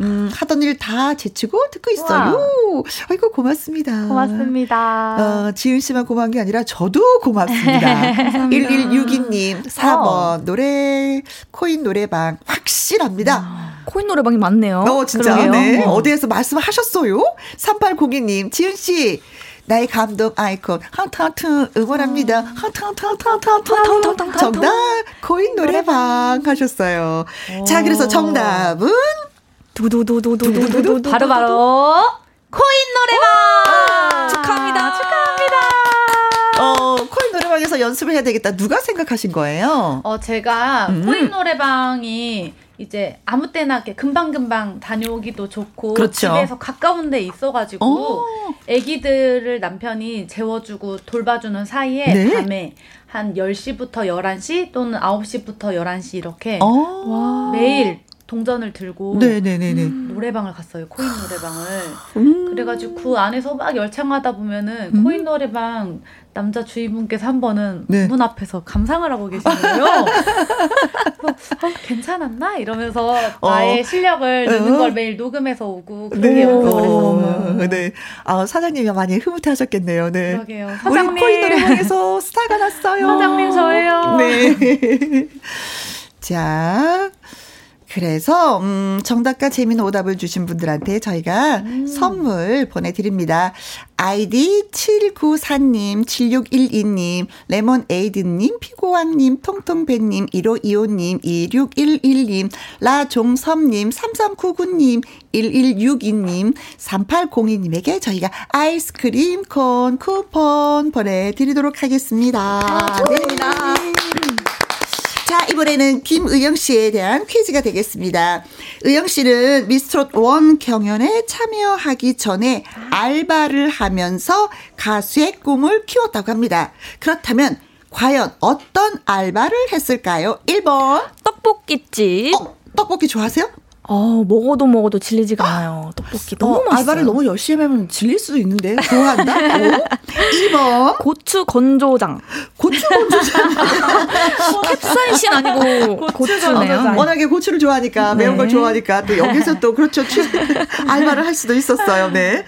음, 하던 일 다 제치고 듣고 있어요. 우와. 아이고, 고맙습니다. 고맙습니다. 어, 지은 씨만 고마운 게 아니라 저도 고맙습니다. 1162님, 4번, 어. 노래, 코인 노래방, 확실합니다. 아, 코인 노래방이 많네요. 어, 진짜. 그러게요. 네. 어. 어디에서 말씀하셨어요? 3802님, 지은 씨, 나의 감동 아이콘 하트 하트 응원합니다. 하트 하트 하트 하트 하트 정답 코인 노래방 하셨어요. 자 그래서 정답은 두두두두두두두두 바로 바로 코인 노래방 축하합니다. 축하합니다. 어, 코인 노래방에서 연습을 해야 되겠다. 누가 생각하신 거예요? 어, 제가 음. 코인 노래방이 이제 아무 때나 이렇게 금방금방 다녀오기도 좋고 그렇죠. 집에서 가까운 데 있어가지고 오. 애기들을 남편이 재워주고 돌봐주는 사이에 네? 밤에 한 10시부터 11시 또는 9시부터 11시 이렇게 오. 매일 동전을 들고 네네네네. 노래방을 갔어요. 코인 노래방을. 음. 그래가지고 그 안에서 막 열창하다 보면은 음. 코인 노래방 남자 주인분께서 한 번은 네. 문 앞에서 감상을 하고 계신 거예요. 어, 괜찮았나 이러면서 어. 나의 실력을 넣는 어. 걸 매일 녹음해서 오고 그렇게 네. 연습을 했어요. 네. 아 사장님이 많이 흐뭇해하셨겠네요. 네. 그러게요. 사장님 우리 코인 노래방에서 스타가 났어요. 사장님 저예요. 네. 자. 그래서 음 정답과 재미있는 오답을 주신 분들한테 저희가 음. 선물 보내 드립니다. 아이디 7994님, 7612님, 레몬에이드님, 피고왕님, 통통배님, 1525님, 2611님, 라종섭님, 3399님, 1162님, 3802님에게 저희가 아이스크림 콘 쿠폰 보내드리도록 하겠습니다. 아, 네. 자, 이번에는 김의영 씨에 대한 퀴즈가 되겠습니다. 의영 씨는 미스트롯 원 경연에 참여하기 전에 알바를 하면서 가수의 꿈을 키웠다고 합니다. 그렇다면 과연 어떤 알바를 했을까요? 1번 떡볶이집. 어, 떡볶이 좋아하세요? 어, 먹어도 먹어도 질리지가 않아요. 떡볶이 너무 어, 맛있어요. 알바를 너무 열심히 하면 질릴 수도 있는데 좋아한다. 2번 고추 건조장. 고추 건조장. 캡사이신 아니고 고추네요. 워낙에 고추를 좋아하니까 네. 매운 걸 좋아하니까 또 여기서 또 그렇죠. 알바를 할 수도 있었어요. 네.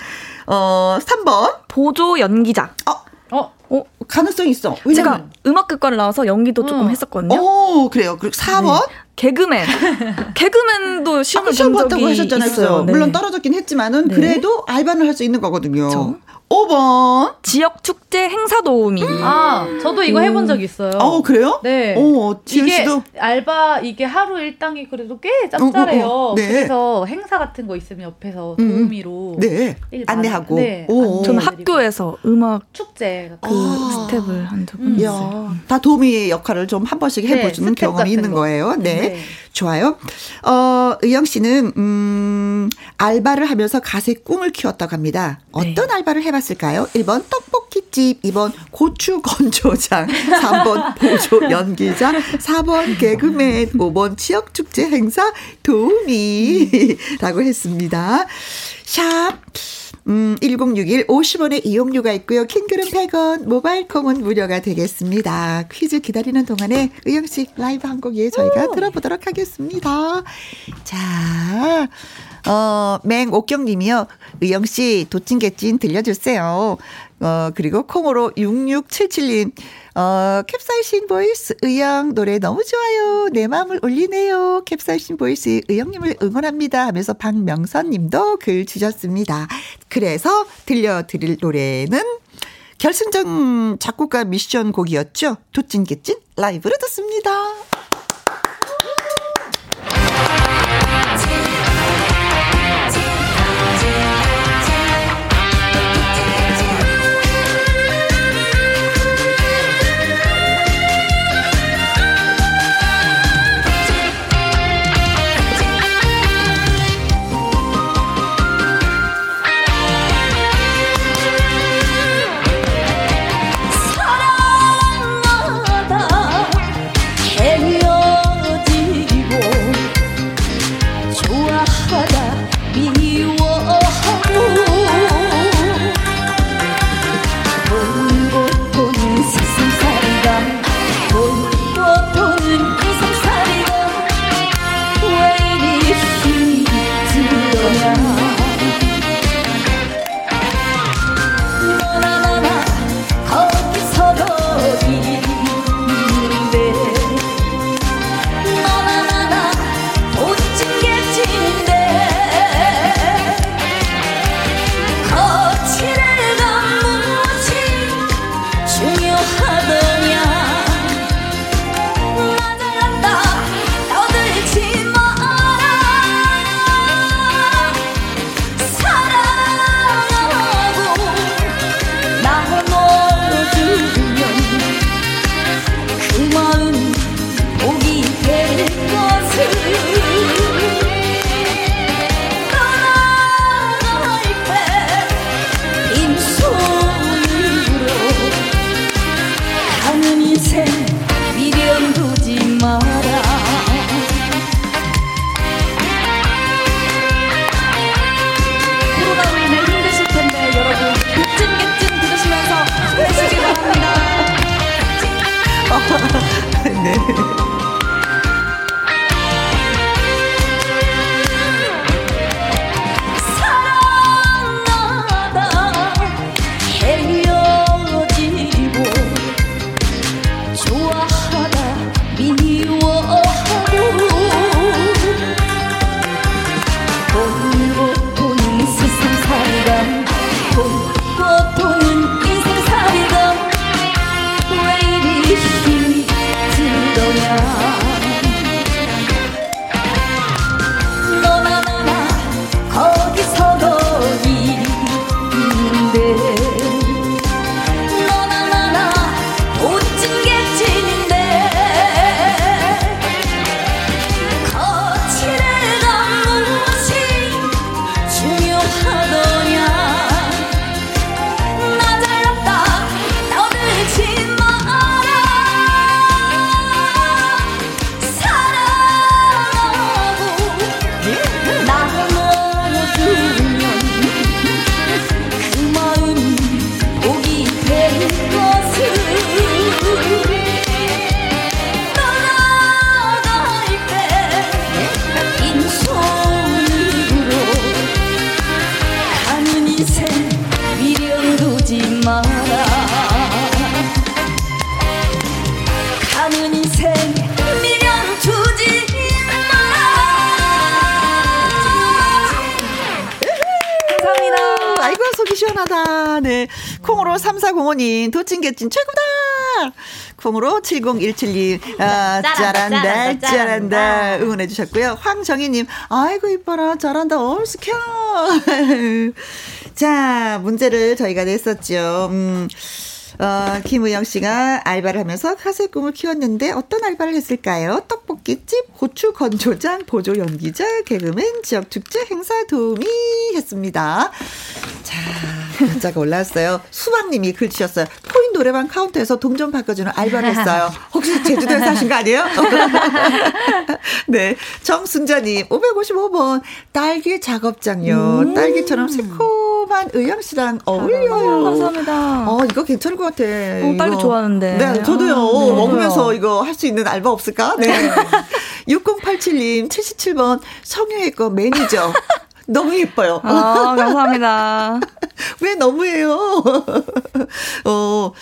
어, 3번 보조 연기자. 어, 어, 어, 가능성 있어. 제가 음악극과를 나와서 연기도 조금 어. 했었거든요. 오, 그래요. 그리고 4번? 네. 개그맨. 개그맨도 시험을 본 적이 하셨잖아요. 있어요. 네. 물론 떨어졌긴 했지만은 네. 그래도 알바를 할수 있는 거거든요. 그쵸? 5번. 지역 축제 행사 도우미. 아, 저도 이거 해본 적 있어요. 어, 그래요? 네. 어, 씨도? 알바, 이게 하루 일당이 그래도 꽤 짭짤해요. 어, 어, 어. 네. 그래서 행사 같은 거 있으면 옆에서 음, 음. 도우미로. 네. 안내하고. 네. 오. 저는 학교에서 음악 축제 그 아. 스텝을 한 적은 있어요. 다 도우미 역할을 좀 한 번씩 네, 해보주는 네, 경험이 있는 거. 거예요. 네. 네. 좋아요. 어, 의영 씨는, 음, 알바를 하면서 가수의 꿈을 키웠다고 합니다. 어떤 네. 알바를 해봤을까요? 1번 떡볶이집, 2번 고추 건조장, 3번 보조 연기자, 4번 개그맨, 5번 지역축제 행사 도우미라고 했습니다. 샵. 음, 1061 50원의 이용료가 있고요. 킹글은 100원, 모바일 콩은 무료가 되겠습니다. 퀴즈 기다리는 동안에 의영 씨 라이브 한 곡 예, 저희가 오. 들어보도록 하겠습니다. 자, 어, 맹옥경 님이요. 의영 씨 도찐개찐 들려주세요. 어, 그리고 콩으로 6677님, 어, 캡사이신 voice 의영 노래 너무 좋아요. 내 마음을 울리네요. 캡사이신 voice 의영님을 응원합니다. 하면서 박명선 님도 글 주셨습니다. 그래서 들려드릴 노래는 결승전 작곡가 미션 곡이었죠. 도찐개찐 라이브로 듣습니다. 부모님 도찐개찐 최고다. 콩으로 7017님 아, 잘한다 잘한다 응원해 주셨고요. 황정희님 아이고 이뻐라 잘한다 얼스켜. 자 문제를 저희가 냈었죠. 음. 어, 김우영 씨가 알바를 하면서 가수의 꿈을 키웠는데 어떤 알바를 했을까요? 떡볶이집, 고추 건조장, 보조 연기자, 개그맨, 지역 축제 행사 도우미 했습니다. 자, 문자가 올라왔어요. 수박님이 글 주셨어요. 코인 노래방 카운터에서 돈좀 바꿔주는 알바를 했어요. 혹시 제주도에서 하신 거 아니에요? 네. 정승자님, 555번, 딸기 작업장요. 음. 딸기처럼 새콤한 의영 씨랑 어울려요. 감사합니다. 어, 이거 괜찮을 것 같아. 어, 딸기 좋아하는데. 네, 저도요. 아, 네. 먹으면서 이거 할 수 있는 알바 없을까? 네. 6087님, 77번, 성형외과 매니저. 너무 예뻐요. 아, 감사합니다. 왜 너무해요? 어,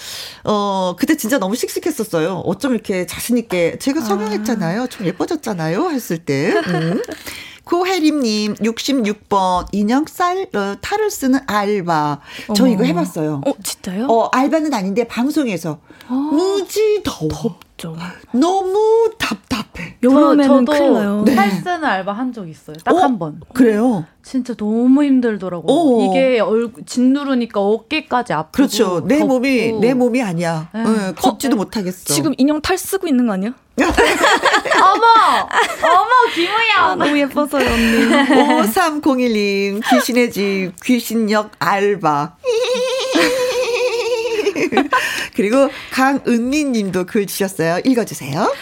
어, 그때 진짜 너무 씩씩했었어요. 어쩜 이렇게 자신있게, 제가 성형했잖아요. 좀 예뻐졌잖아요. 했을 때. 음. 고혜림님, 66번, 인형쌀, 어, 탈을 쓰는 알바. 저 어머. 이거 해봤어요. 어, 진짜요? 어, 알바는 아닌데, 방송에서. 어. 무지 더워. 덥죠. 너무 답답해. 여름에는 큰일 나요. 네. 탈 쓰는 알바 한 적 있어요. 딱한 어? 번. 그래요? 진짜 너무 힘들더라고요. 어. 이게 얼, 짓누르니까 어깨까지 아프고. 그렇죠. 내 덥고. 몸이, 내 몸이 아니야. 네. 응, 걷지도 어, 못하겠어. 지금 인형 탈 쓰고 있는 거 아니야? 어머! 어머, 김우영! 아, 너무 예뻐서요, 언니. 5301님, 귀신의 집, 귀신역 알바. 그리고 강은미 님도 글 주셨어요. 읽어주세요.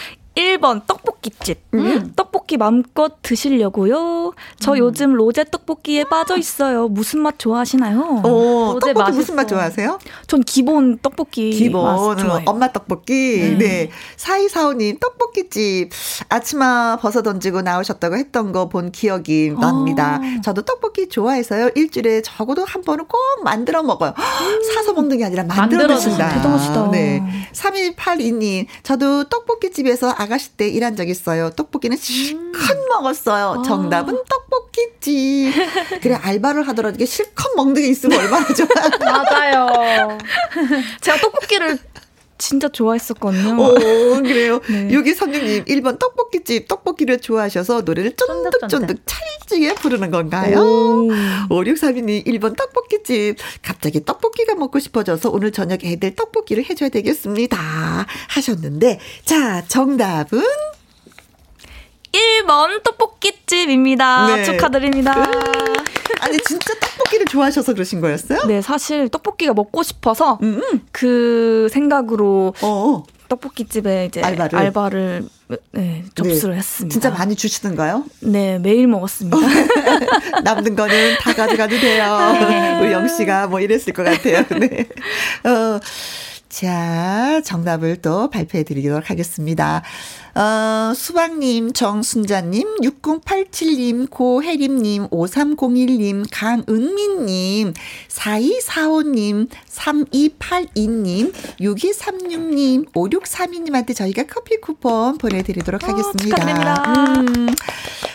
1번 떡볶이집. 음. 떡볶이 마음껏 드시려고요. 저 음. 요즘 로제 떡볶이에 빠져 있어요. 무슨 맛 좋아하시나요? 어, 로제 떡볶이 맛있어. 무슨 맛 좋아하세요? 전 기본 떡볶이 기본 맛 좋아해요. 엄마 떡볶이. 네. 네. 사이사오님 떡볶이집 아침마 버섯 던지고 나오셨다고 했던 거 본 기억이 어. 납니다. 저도 떡볶이 좋아해서요. 일주일에 적어도 한 번은 꼭 만들어 먹어요. 사서 먹는 게 아니라 만들어 드신다. 대단하시다. 네. 3282님 저도 떡볶이집에서 아 가씨 때 일한 적 있어요. 떡볶이는 실컷 음. 먹었어요. 아. 정답은 떡볶이지. 그래 알바를 하더라도 이게 실컷 먹는 게 있으면 얼마나 좋아. 맞아요. 제가 떡볶이를 진짜 좋아했었거든요. 오, 그래요. 네. 여기 선생님 1번 떡볶이집 떡볶이를 좋아하셔서 노래를 쫀득쫀득 찰지게 부르는 건가요? 오. 5632님 1번 떡볶이집 갑자기 떡볶이가 먹고 싶어져서 오늘 저녁 애들 떡볶이를 해줘야 되겠습니다. 하셨는데 자 정답은 1번 떡볶이집입니다. 네. 축하드립니다. 아니 진짜 떡볶이를 좋아하셔서 그러신 거였어요? 네, 사실 떡볶이가 먹고 싶어서 음. 그 생각으로 어. 떡볶이집에 이제 알바를, 알바를 네, 접수를 네. 했습니다. 진짜 많이 주시던가요? 네, 매일 먹었습니다. 남는 거는 다 가져가도 돼요. 네. 우리 영 씨가 뭐 이랬을 것 같아요. 네. 어, 자, 정답을 또 발표해 드리도록 하겠습니다. 어, 수박님, 정순자님, 6087님, 고혜림님, 5301님, 강은민님, 4245님, 3282님, 6236님, 5632님한테 저희가 커피 쿠폰 보내드리도록 어, 하겠습니다. 축하드립니다. 음,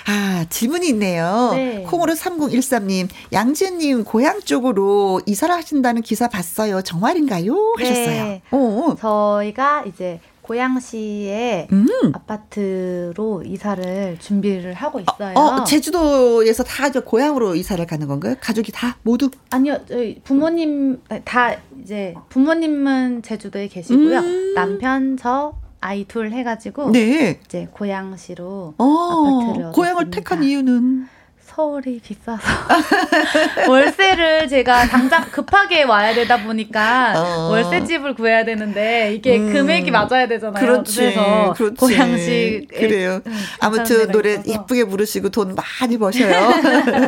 아, 질문이 있네요. 네. 콩으로 3013님, 양지은님, 고향 쪽으로 이사를 하신다는 기사 봤어요. 정말인가요? 하셨어요. 네. 오. 저희가 이제 고양시에 음. 아파트로 이사를 준비를 하고 있어요. 어, 어, 제주도에서 다 고향으로 이사를 가는 건가요? 가족이 다 모두? 아니요, 부모님 다 이제 부모님은 제주도에 계시고요. 음. 남편 저 아이 둘 해가지고 네. 이제 고양시로 어, 아파트를 고향을 택한 이유는 서울이 비싸서 월세를 제가 당장 급하게 와야 되다 보니까 어. 월세 집을 구해야 되는데 이게 음. 금액이 맞아야 되잖아요. 그렇지. 그래서 그렇지. 고향식 그래요. 음, 아무튼 노래 있어서. 예쁘게 부르시고 돈 많이 버셔요.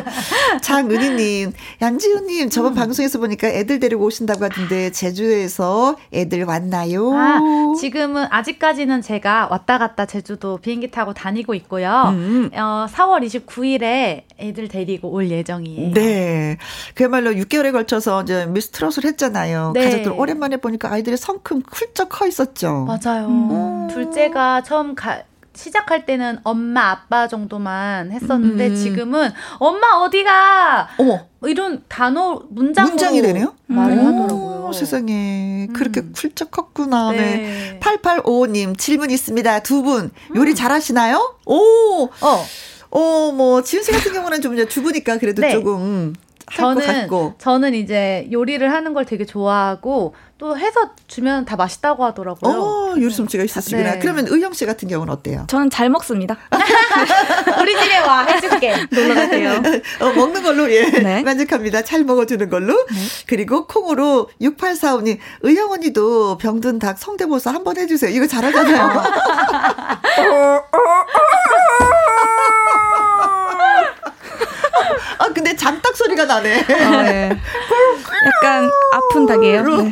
장은희님, 양지훈님 저번 음. 방송에서 보니까 애들 데리고 오신다고 하던데 제주에서 애들 왔나요? 아, 지금은 아직까지는 제가 왔다 갔다 제주도 비행기 타고 다니고 있고요. 음. 어, 4월 29일에 애들 데리고 올 예정이에요. 네. 그야말로 6개월에 걸쳐서 이제 미스트롯을 했잖아요. 네. 가족들 오랜만에 보니까 아이들이 성큼 훌쩍 커 있었죠. 맞아요. 음. 둘째가 처음 가, 시작할 때는 엄마 아빠 정도만 했었는데 음. 지금은 엄마 어디가 어머 이런 단어 문장 문장이 되네요. 말을 음. 하더라고요. 세상에 그렇게 음. 훌쩍 컸구나. 네. 네. 8855님 질문 있습니다. 두 분 요리 음. 잘하시나요? 오. 어. 어, 뭐, 지은 씨 같은 경우는 좀 이제 주부니까 그래도 네. 조금. 저는 저는 이제 요리를 하는 걸 되게 좋아하고 또 해서 주면 다 맛있다고 하더라고요. 어, 요리 솜씨가 있으시구나. 네. 그러면 의영 씨 같은 경우는 어때요? 저는 잘 먹습니다. 우리 집에 와 해줄게. 놀러 가세요. 어, 먹는 걸로 예 네. 만족합니다. 잘 먹어주는 걸로. 네. 그리고 콩으로 6845님 의영 언니도 병든 닭 성대모사 한번 해주세요. 이거 잘하잖아요. 아 근데 잔딱 소리가 나네. 어, 네. 약간 아픈 닭이에요. 네.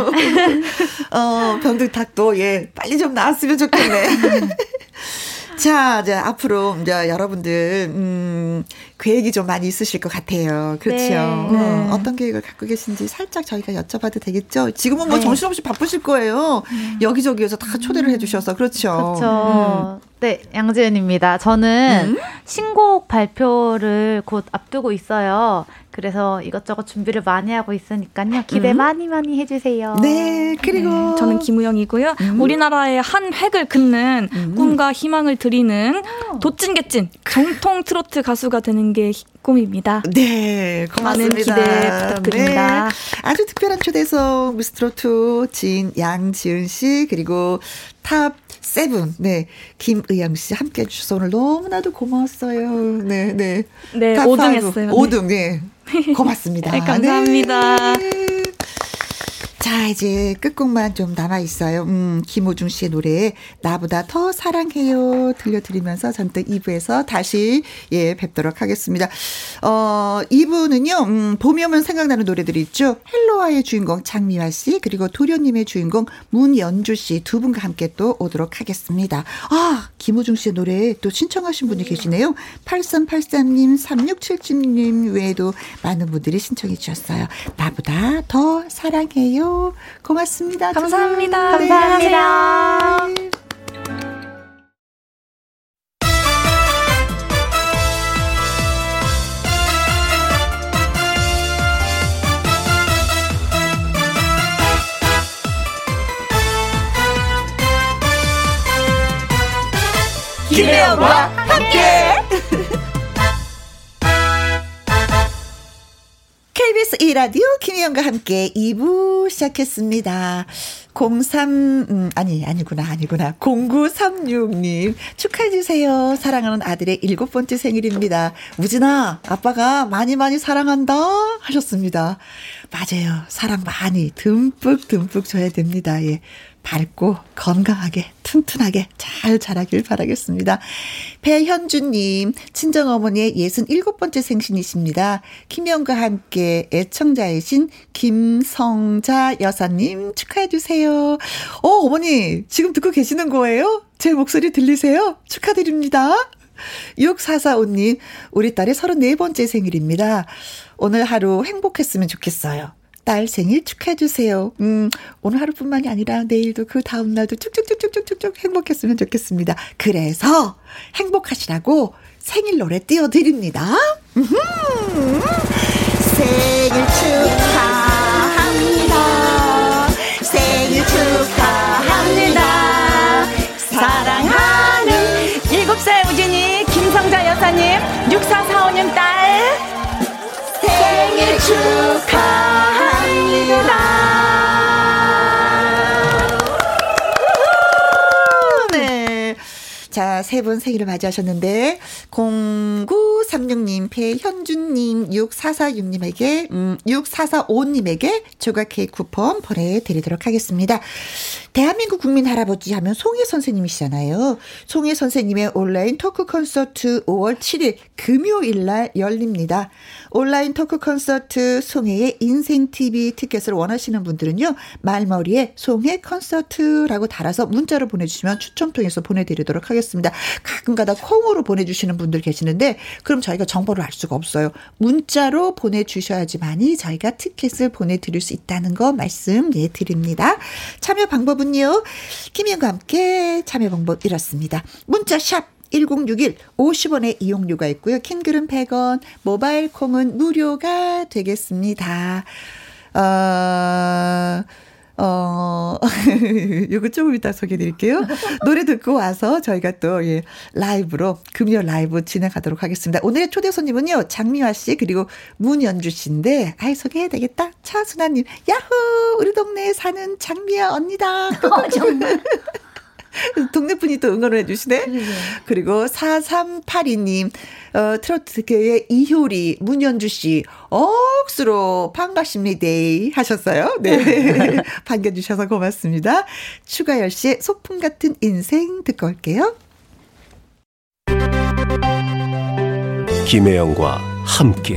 어 병든 닭도 예 빨리 좀 나았으면 좋겠네. 자, 이제 앞으로 이제 여러분들 음, 계획이 좀 많이 있으실 것 같아요. 그렇죠. 네. 음, 네. 어떤 계획을 갖고 계신지 살짝 저희가 여쭤봐도 되겠죠. 지금은 뭐 네. 정신없이 바쁘실 거예요. 음. 여기저기에서 다 초대를 해주셔서 그렇죠. 그렇죠. 음. 네, 양지은입니다. 저는 음? 신곡 발표를 곧 앞두고 있어요. 그래서 이것저것 준비를 많이 하고 있으니까요. 기대 음? 많이 많이 해주세요. 네, 그리고 네, 저는 김우영이고요. 음. 우리나라의 한 획을 긋는 음. 꿈과 희망을 드리는 도찐개찐 정통 트로트 가수가 되는 게 꿈입니다. 네, 고맙습니다. 많은 기대 부탁드립니다. 네, 아주 특별한 초대석 미스트로트 진 양지은 씨 그리고 top seven, 네. 김의영 씨 함께 해주셔서 오늘 너무나도 고마웠어요. 네, 네. 네, 5등 했어요. 5등, 네. 고맙습니다. 네, 감사합니다. 네. 자, 이제 끝곡만 좀 남아있어요. 음, 김호중 씨의 노래, 나보다 더 사랑해요. 들려드리면서 전 또 2부에서 다시, 예, 뵙도록 하겠습니다. 어, 2부는요, 음, 봄이 오면 생각나는 노래들이 있죠. 헬로와의 주인공 장미화 씨, 그리고 도련님의 주인공 문연주 씨 두 분과 함께 또 오도록 하겠습니다. 아, 김호중 씨의 노래 또 신청하신 분이 계시네요. 8383님, 3677님 외에도 많은 분들이 신청해 주셨어요. 나보다 더 사랑해요. 고맙습니다. 감사합니다. 네. 감사합니다. 네. 김혜영과 함께. KBS 2라디오 김희영과 함께 2부 시작했습니다. 03, 음, 아니, 아니구나, 아니구나. 0936님, 축하해주세요. 사랑하는 아들의 일곱 번째 생일입니다. 우진아, 아빠가 많이 많이 사랑한다. 하셨습니다. 맞아요. 사랑 많이 듬뿍 듬뿍 줘야 됩니다. 예. 밝고 건강하게 튼튼하게 잘 자라길 바라겠습니다. 배현주님, 친정어머니의 67번째 생신이십니다. 김영과 함께 애청자이신 김성자 여사님 축하해주세요. 어, 어머니, 지금 듣고 계시는 거예요? 제 목소리 들리세요? 축하드립니다. 6445님, 우리 딸의 34번째 생일입니다. 오늘 하루 행복했으면 좋겠어요. 딸 생일 축하해주세요. 음, 오늘 하루뿐만이 아니라 내일도 그 다음날도 쭉쭉쭉쭉쭉쭉 행복했으면 좋겠습니다. 그래서 행복하시라고 생일 노래 띄워드립니다. 생일 축하 세 분 생일을 맞이하셨는데, 0936님, 배현준님, 6446님에게, 음, 6445님에게 조각 케이크 쿠폰 보내드리도록 하겠습니다. 대한민국 국민 할아버지 하면 송혜 선생님이시잖아요. 송혜 선생님의 온라인 토크 콘서트 5월 7일 금요일 날 열립니다. 온라인 토크 콘서트 송혜의 인생TV 티켓을 원하시는 분들은요. 말머리에 송혜 콘서트라고 달아서 문자로 보내주시면 추첨 통해서 보내드리도록 하겠습니다. 가끔가다 콩으로 보내주시는 분들 계시는데 그럼 저희가 정보를 알 수가 없어요. 문자로 보내주셔야지만이 저희가 티켓을 보내드릴 수 있다는 거 말씀 예 드립니다. 참여 방법은 방법은요. 김희영과 함께 참여 방법 이렇습니다. 문자 샵 1061 50원의 이용료가 있고요. 킹글은 100원, 모바일 콩은 무료가 되겠습니다. 어, 어, 요거 조금 이따 소개해 드릴게요. 노래 듣고 와서 저희가 또, 예, 라이브로, 금요 라이브 진행하도록 하겠습니다. 오늘의 초대 손님은요, 장미화 씨, 그리고 문연주 씨인데, 아이, 소개해야 되겠다. 차순아님, 야호! 우리 동네에 사는 장미화 언니다. 어, 정말. 동네 분이 또 응원을 해주시네. 그러게. 그리고 4382님, 어, 트로트계의 이효리, 문현주 씨, 억수로 반갑습니다. 하셨어요. 네. 반겨주셔서 고맙습니다. 추가열 씨의 소풍 같은 인생 듣고 올게요. 김혜영과 함께.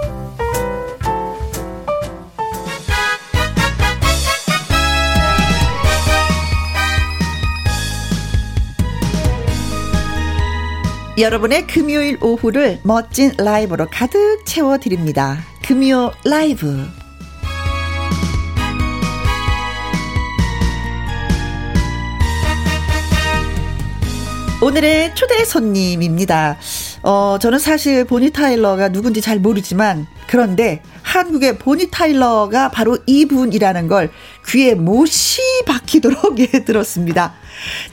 여러분의 금요일 오후를 멋진 라이브로 가득 채워드립니다. 금요 라이브. 오늘의 초대 손님입니다. 어, 저는 사실 보니 타일러가 누군지 잘 모르지만, 그런데 한국의 보니 타일러가 바로 이분이라는 걸 귀에 못이 박히도록 예, 들었습니다.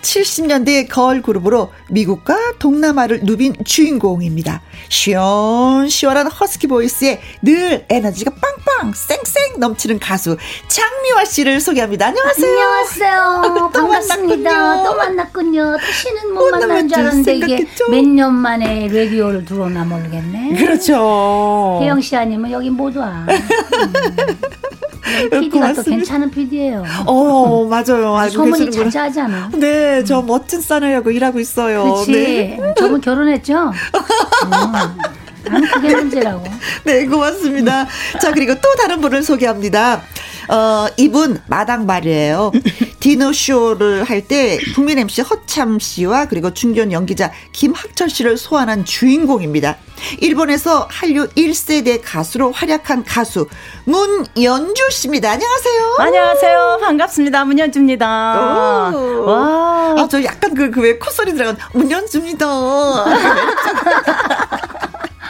70년대 걸 그룹으로 미국과 동남아를 누빈 주인공입니다. 시원시원한 허스키 보이스에 늘 에너지가 빵빵 쌩쌩 넘치는 가수 장미화 씨를 소개합니다. 안녕하세요. 안녕하세요. 반갑습니다. 만났군요. 또 만났군요. 다시는 못 만난 줄 알았는데 이게 몇 년 만에 라디오를 들어오나 모르겠네. 그렇죠. 혜영 씨 아니면 여기 못 와. 음. PD가 또 괜찮은 PD예요. 어, 맞아요. 알고 소문이 자자하잖아. 네, 저 멋진 사내하고 일하고 있어요. 그렇지. 네. 저분 결혼했죠? 어. 나는 그게 문제라고. 네, 고맙습니다. 자, 그리고 또 다른 분을 소개합니다. 어, 이분 마당발이에요. 디노쇼를 할 때 국민 MC 허참 씨와 그리고 중견 연기자 김학철 씨를 소환한 주인공입니다. 일본에서 한류 1세대 가수로 활약한 가수 문연주 씨입니다. 안녕하세요. 안녕하세요. 반갑습니다. 문연주입니다. 와. 아, 저 약간 그, 그 왜 콧소리 들어간 문연주입니다.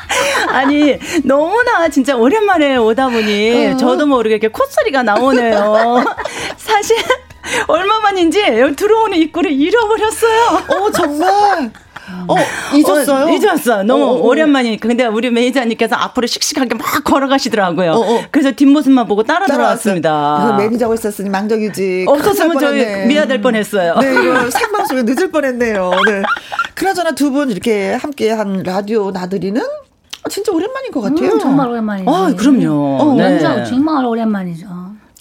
아니 너무나 진짜 오랜만에 오다 보니 어. 저도 모르게 이렇게 콧소리가 나오네요. 사실 얼마만인지 들어오는 입구를 잃어버렸어요. 어 정말. 어, 잊었어요? 어, 잊었어. 너무 어, 어, 오랜만이니까. 근데 우리 매니저님께서 앞으로 씩씩하게 막 걸어가시더라고요. 어, 어. 그래서 뒷모습만 보고 따라 들어왔습니다. 매니저가 있었으니 망정이지. 없었으면 저희 미아될 뻔했어요. 네, 이거 생방송에 늦을 뻔했네요. 네. 그나저나 두 분 이렇게 함께 한 라디오 나들이는 진짜 오랜만인 것 같아요. 음, 정말 오랜만이죠. 아, 그럼요. 어, 네. 완전 정말 오랜만이죠.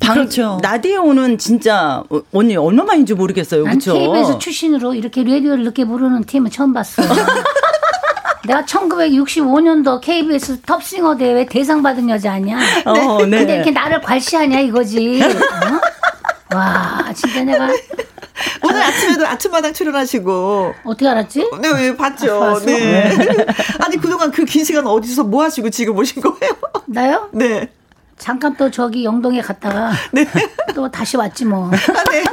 방, 그렇죠. 라디오는 진짜 언니 얼마만인지 모르겠어요. 그렇죠? KBS 출신으로 이렇게 라디오를 늦게 부르는 팀은 처음 봤어. 내가 1965년도 KBS top singer 대회 대상 받은 여자 아니야? 어, 네. 근데 이렇게 나를 괄시하냐 이거지. 어? 와, 진짜 내가 오늘 아침에도 아침마당 출연하시고. 어떻게 알았지? 네, 네 봤죠. 아, 네. 아니, 그동안 그 긴 시간 어디서 뭐 하시고 지금 오신 거예요? 나요? 네. 잠깐 또 저기 영동에 갔다가 네. 또 다시 왔지 뭐. 아, 네.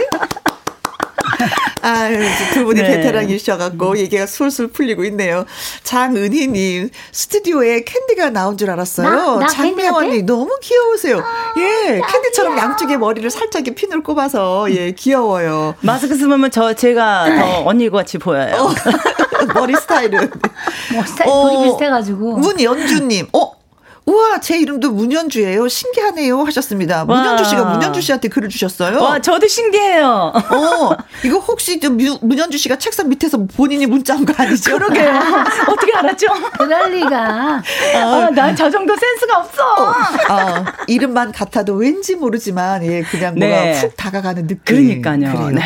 아, 두 분이 네. 베테랑이셔갖고 얘기가 술술 풀리고 있네요. 장은희님, 스튜디오에 캔디가 나온 줄 알았어요. 장미원이 너무 귀여우세요. 아, 예, 캔디처럼 양쪽에 머리를 살짝 핀을 꼽아서, 예, 귀여워요. 마스크 쓰면 저, 제가 더 언니 같이 보여요. 어, 머리 스타일은. 뭐 스타일 어, 비슷해가지고. 문연주님, 어? 우와, 제 이름도 문현주예요. 신기하네요. 하셨습니다. 와. 문현주 씨가 문현주 씨한테 글을 주셨어요. 와, 저도 신기해요. 어, 이거 혹시 저 문현주 씨가 책상 밑에서 본인이 문자한 거 아니죠? 그러게요. 어떻게 알았죠? 그럴 리가. 아, 난저 정도 센스가 없어. 어, 어, 이름만 같아도 왠지 모르지만, 예, 그냥 뭐가 네. 훅 다가가는 느낌. 그러니까요. 그래요. 네.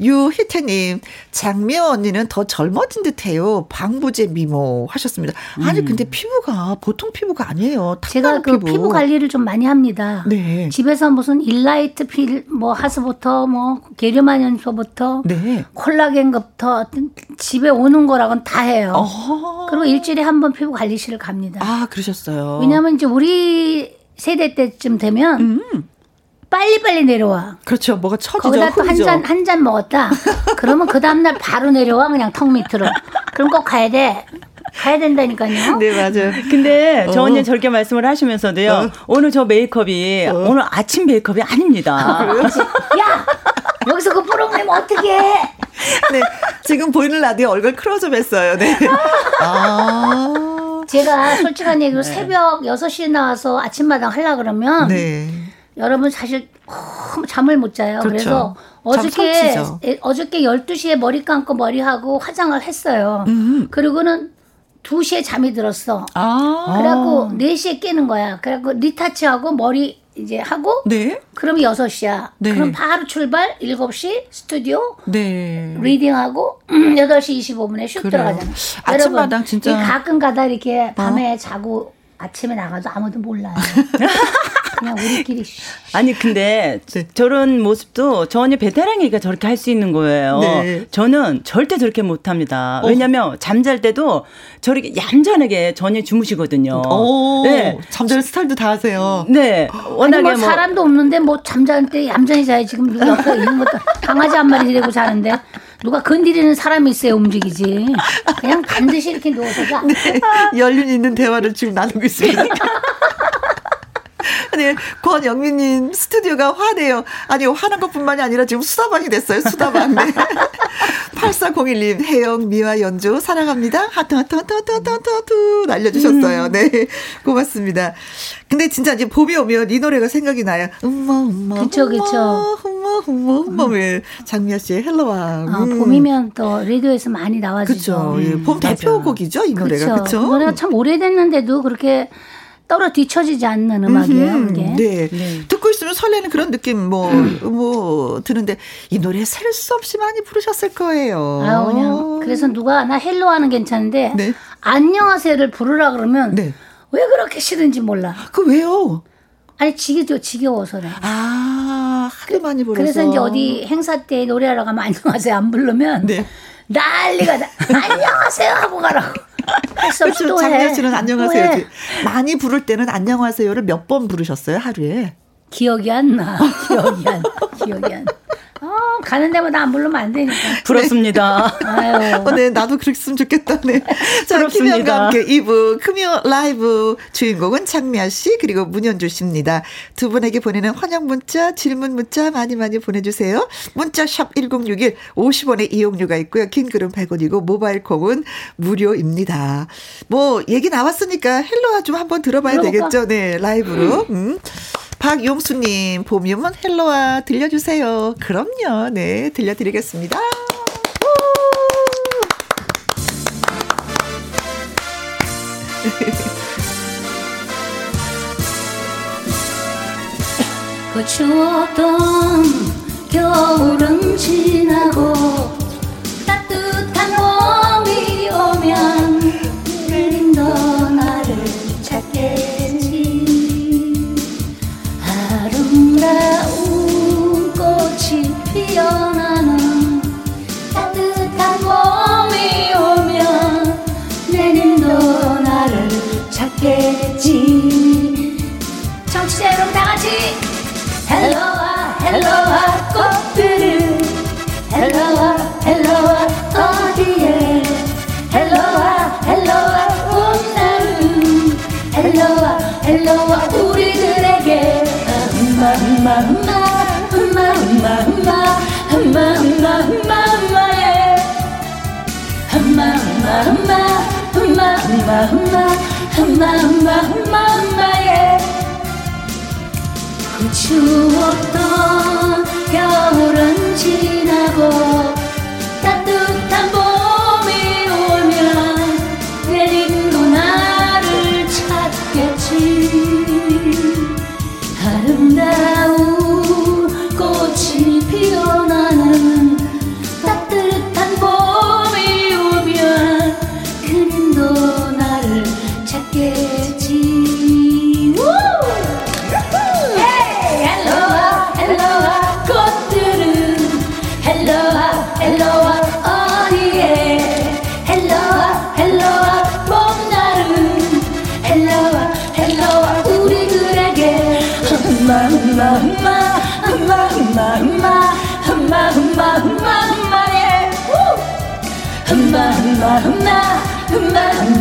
유희태님, 장미호 언니는 더 젊어진 듯 해요. 방부제 미모 하셨습니다. 아니, 음. 근데 피부가 보통 피부가 아니에요. 제가 그 피부. 피부. 관리를 좀 많이 합니다. 네. 집에서 무슨 일라이트 필, 뭐 하스부터 뭐 게르마늄소부터 네. 콜라겐부터 집에 오는 거라고는 다 해요. 어 그리고 일주일에 한 번 피부 관리실을 갑니다. 아, 그러셨어요. 왜냐면 이제 우리 세대 때쯤 되면 음. 빨리빨리 내려와. 그렇죠. 뭐가 처지죠. 거기다 또 한 잔, 한 잔 먹었다. 그러면 그 다음날 바로 내려와. 그냥 턱 밑으로. 그럼 꼭 가야 돼. 가야 된다니까요. 네, 맞아요. 근데 어. 저 언니 저렇게 말씀을 하시면서도요. 어. 오늘 저 메이크업이 어. 오늘 아침 메이크업이 아닙니다. 아, 야! 여기서 그 프로그램 어떻게 해? 네. 지금 보이는 라디오 얼굴 클로즈업 했어요. 네. 아. 제가 솔직한 얘기로 네. 새벽 6시에 나와서 아침마당 하려 그러면 네. 여러분 사실 너무 잠을 못 자요. 그렇죠. 그래서 어저께 어저께 12시에 머리 감고 머리하고 화장을 했어요. 음. 그리고는 2시에 잠이 들었어. 아. 그래갖고 4시에 깨는 거야. 그래갖고 retouch하고 머리 이제 하고 네. 그럼 6시야. 네. 그럼 바로 출발 7시 스튜디오 네. reading하고 8시 25분에 슛 그래요. 들어가잖아. 아침마당 진짜 가끔 가다 이렇게 밤에 어? 자고 아침에 나가도 아무도 몰라요. 그냥 우리끼리. 아니 근데 네. 저런 모습도 저 언니 베테랑이가 저렇게 할 수 있는 거예요. 네. 저는 절대 저렇게 못합니다. 어. 왜냐면 잠잘 때도 저렇게 얌전하게 전혀 주무시거든요. 오, 네. 잠자는 스타일도 다 하세요. 네. 워낙에 뭐, 뭐 사람도 없는데 뭐 잠잘 때 얌전히 자요. 지금 누가 옆에 있는 것도 강아지 한 마리 데리고 자는데 누가 건드리는 사람이 있어야 움직이지. 그냥 반듯이 이렇게 누워서 자. 네. 연륜 있는 대화를 지금 나누고 있습니다. 아니, 권영민님 스튜디오가 환해요. 아니, 환한 것 뿐만이 아니라 지금 수다방이 됐어요. 수다방. 네. 8401님, 혜영, 미화, 연주, 사랑합니다. 하트, 하트, 하트, 하트, 하트, 하트, 하트, 날려주셨어요. 음. 네. 고맙습니다. 근데 진짜 이제 봄이 오면 이 노래가 생각이 나요. 음마, 음마. 그쵸, 그쵸. 음마, 음마, 음마. 왜 장미화 씨의 헬로와. 아, 음. 봄이면 또 라디오에서 많이 나와주죠. 그쵸. 예, 봄 음, 대표곡이죠, 이 노래가. 그쵸. 그 노래가 참 오래됐는데도 그렇게 떨어 뒤처지지 않는 음악이에요, 이게. 네. 네. 듣고 있으면 설레는 그런 느낌 뭐, 음. 뭐, 드는데 이 노래 셀 수 없이 많이 부르셨을 거예요. 아, 그냥. 그래서 누가 나 hello 하는 괜찮은데, 네. 안녕하세요를 부르라 그러면, 네. 왜 그렇게 싫은지 몰라. 그 왜요? 아니, 지겨, 지겨워서 그래. 아, 하도 많이 불러서. 그래서 이제 어디 행사 때 노래하러 가면 안녕하세요 안 부르면, 네. 난리가 나. 안녕하세요 하고 가라고. 그렇죠. 씨는 안녕하세요. 많이 부를 때는 안녕하세요를 몇 번 부르셨어요 하루에? 기억이 안 나. 기억이 안. 기억이 안. 어, 가는 데마다 안 부르면 안 되니까. 부럽습니다. 아유. 어, 네, 나도 그랬으면 좋겠다. 네. 자, 김현과 함께 2부 금요 라이브 주인공은 장미아 씨 그리고 문현주 씨입니다. 두 분에게 보내는 환영 문자, 질문 문자 많이 많이 보내주세요. 문자 샵 1061, 50원의 이용료가 있고요. 긴 글은 100원이고 모바일 콩은 무료입니다. 뭐 얘기 나왔으니까 헬로와 좀 한번 들어봐야 들어볼까? 되겠죠. 네, 라이브로. 음. 박용수님, 봄이 오면 헬로와 들려주세요. 그럼요. 네, 들려드리겠습니다. 그 추웠던 겨울은 지나고 찾겠지 청취자 여러분 다 같이 헬로와 헬로와 꽃들은 헬로와 헬로와 어디에 헬로와 헬로와 봄날은 헬로와 헬로와 우리들에게 음마 음마 음마 음마 음마 음마 음마 음마 음마예 음마 음마 음마 음마 음마 음마 맘마 맘마에 그 추웠던 겨울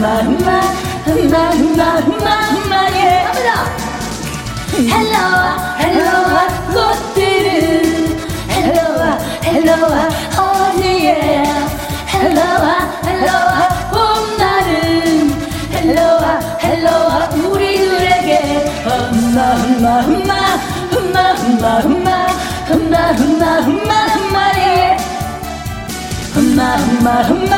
마 흠마 흠마 흠마 흠마 흠마 흠마예 갑니다 헬로와 헬로와 꽃들은 헬로와 헬로와 어디에 헬로와 헬로와 봄날은 헬로와 헬로와 우리 들에게 흠마 흠마 흠마 흠마 흠마 흠마 흠마 흠마 흠마 흠마예 흠마 흠마 흠마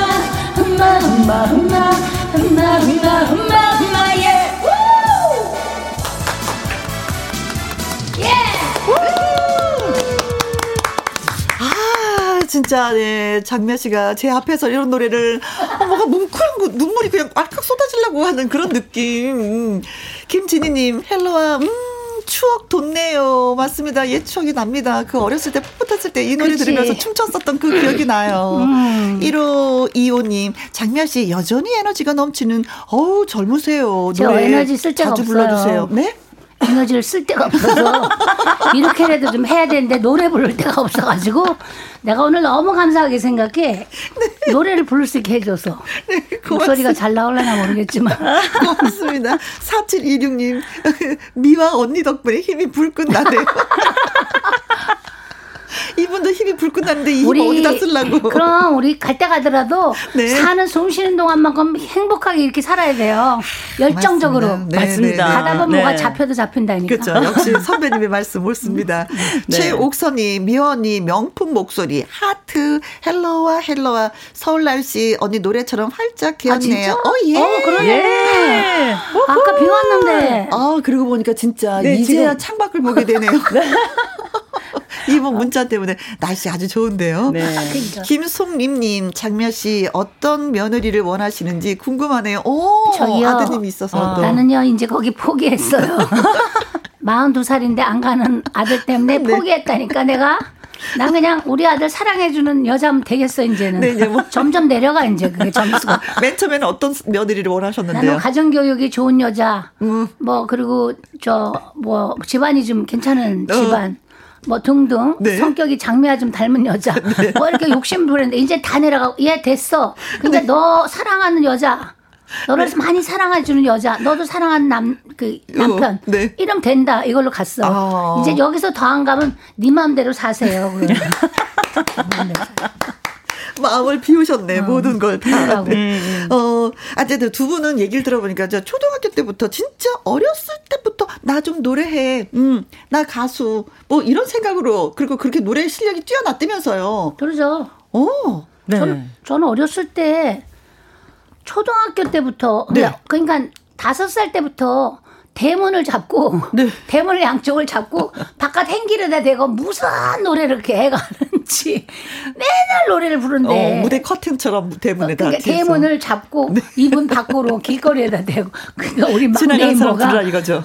흠마 흠마 흠마 흠마 흠마 흠마예 아, 진짜, 네. 장미아 씨가 제 앞에서 이런 노래를, 어, 뭔가 뭉클한 거, 눈물이 그냥 알칵 쏟아지려고 하는 그런 느낌. 음. 김진희님, 헬로와, 음, 추억 돋네요. 맞습니다. 옛 추억이 납니다. 그 어렸을 때 풋풋했을 때 이 노래 그치. 들으면서 춤췄었던 그 기억이 나요. 음. 1525님, 장미아 씨 여전히 에너지가 넘치는, 어우, 젊으세요. 저 노래 에너지 쓸 데가 자주 없어요. 불러주세요. 네? 에너지를 쓸 데가 없어서 이렇게라도 좀 해야 되는데 노래 부를 데가 없어가지고 내가 오늘 너무 감사하게 생각해 노래를 부를 수 있게 해줘서 목소리가 잘 나올려나 모르겠지만 고맙습니다. 4726님, 미화 언니 덕분에 힘이 불끈 나네요. 이분도 힘이 불끈 나는데 이 힘을 어디다 쓰려고. 그럼 우리 갈 때 가더라도 네. 사는 숨 쉬는 동안만큼 행복하게 이렇게 살아야 돼요 열정적으로 맞습니다. 네, 맞습니다. 네, 네. 가다 보면 네. 뭐가 잡혀도 잡힌다니까 그렇죠. 역시 선배님의 말씀 옳습니다. 네. 최옥선이 미화 언니 명품 목소리 하트 헬로와 헬로와 서울 날씨 언니 노래처럼 활짝 아, 진짜? 개었네요. 어 예. 어 그러네 예. 아까 비 왔는데 아 그러고 보니까 진짜 네, 이제야 지금- 창밖을 보게 되네요. 이번 문자 때문에 날씨 아주 좋은데요. 네. 그러니까. 김송림님, 장미아 씨 어떤 며느리를 원하시는지 궁금하네요. 오, 저기요. 아드님이 있어서 또. 나는요 이제 거기 포기했어요. 42살인데 안 가는 아들 때문에 네. 포기했다니까 내가. 난 그냥 우리 아들 사랑해주는 여자면 되겠어 이제는. 네, 이제 뭐. 점점 내려가 이제 그게 점수가. 맨 처음에는 어떤 며느리를 원하셨는데요? 나는 가정 교육이 좋은 여자. 음. 뭐 그리고 저 뭐 집안이 좀 괜찮은 어. 집안. 뭐 등등 네. 성격이 장미아 좀 닮은 여자. 뭐 이렇게 욕심 부렸는데 이제 다 내려가고 얘 됐어. 그러니까 너 사랑하는 여자. 너를 많이 사랑해주는 여자. 너도 사랑하는 남 그 남편. 네. 이러면 된다. 이걸로 갔어. 아. 이제 여기서 더 안 가면 네 마음대로 사세요. 마음을 비우셨네, 모든 걸 다. 비우라고. 네. 어, 어쨌든 두 분은 얘기를 들어보니까 저 초등학교 때부터 진짜 어렸을 때부터 나 좀 노래해. 음, 나 가수. 뭐 이런 생각으로 그리고 그렇게 노래 실력이 뛰어났다면서요. 그러죠 오. 네. 저는, 저는 어렸을 때 초등학교 때부터 네. 그러니까 다섯 살 때부터 대문을 잡고 네. 대문을 양쪽을 잡고 바깥 행기에다 대고 무슨 노래를 이렇게 애가 하는지 맨날 노래를 부른대. 어, 무대 커튼처럼 대문에다. 그러니까 뒤에서. 대문을 잡고 이분 밖으로 길거리에다 대고 그러니까 우리 막내 이모가.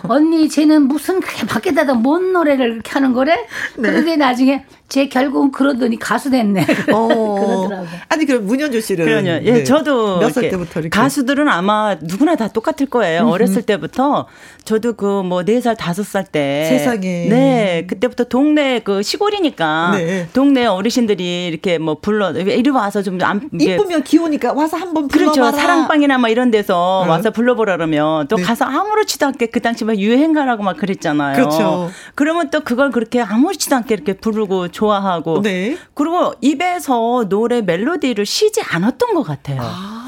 언니 쟤는 무슨 그렇게 밖에다가 뭔 노래를 이렇게 하는 거래? 네. 그러더니 나중에 쟤 결국은 그러더니 가수 됐네. 어. 그러더라고. 아니 그럼 문현주 씨는 그럼요. 예, 네. 저도 몇 살 때부터 이렇게 가수들은 아마 누구나 다 똑같을 거예요. 어렸을 때부터 저도 그 뭐 네 살 다섯 살 때 세상에. 네 그때부터 동네 그 시골이니까 네. 동네 어르신들이 이렇게 뭐 불러 이리 와서 좀 안 이쁘면 기우니까 와서 한번 불러봐라. 그렇죠. 사랑방이나 뭐 이런 데서 응. 와서 불러보라 그러면 또 네. 가서 아무렇지도 않게 그 당시 막 유행가라고 막 그랬잖아요. 그렇죠. 그러면 또 그걸 그렇게 아무렇지도 않게 이렇게 부르고 좋아하고. 네. 그리고 입에서 노래 멜로디를 쉬지 않았던 것 같아요. 아.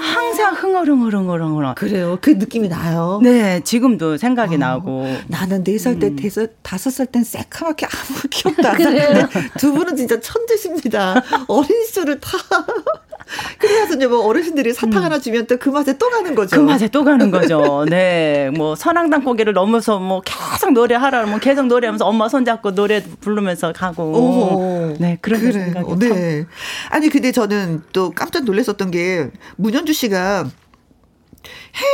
항상 흥얼흥얼흥얼흥얼. 그래요. 그 느낌이 나요. 네, 지금도 생각이 어, 나고. 나는 네 살 때, 음. 다섯 살 땐 새카맣게 아무 기억도 안 나는데 두 분은 진짜 천재십니다. 어린 시절을 다. 그래서 이제 뭐 어르신들이 사탕 음. 하나 주면 또 그 맛에 또 가는 거죠. 그 맛에 또 가는 거죠. 네, 뭐 선앙당 고개를 넘어서 뭐 계속 노래하라, 뭐 계속 노래하면서 엄마 손잡고 노래 부르면서 가고. 오, 네, 그런 그래. 생각이. 네. 아니 근데 저는 또 깜짝 놀랐었던 게 문현주 씨가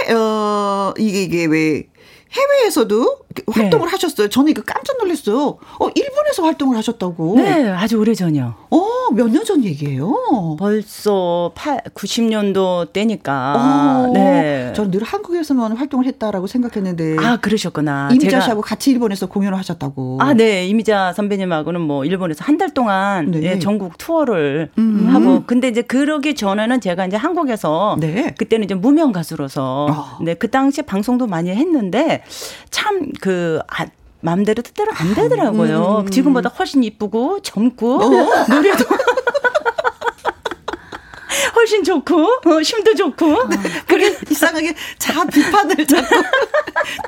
해, 어, 이게, 이게 왜, 해외에서도 활동을 네. 하셨어요. 저는 이거 깜짝 놀랐어요. 어, 일본에서 활동을 하셨다고. 네, 아주 오래 전이요. 어, 몇 년 전 얘기예요? 벌써 8, 90년도 때니까. 어, 네. 저는 늘 한국에서만 활동을 했다라고 생각했는데. 아, 그러셨구나. 이미자 씨하고 같이 일본에서 공연을 하셨다고. 아, 네. 이미자 선배님하고는 뭐 일본에서 한 달 동안 네. 예, 전국 투어를 음. 하고. 근데 이제 그러기 전에는 제가 이제 한국에서 네. 그때는 이제 무명 가수로서 어. 네, 그 당시에 방송도 많이 했는데 참 그, 아, 마음대로 뜻대로 안 되더라고요. 음. 지금보다 훨씬 이쁘고 젊고 어? 노래도 훨씬 좋고 어, 힘도 좋고 어. 그게 이상하게 자 비판을 자꾸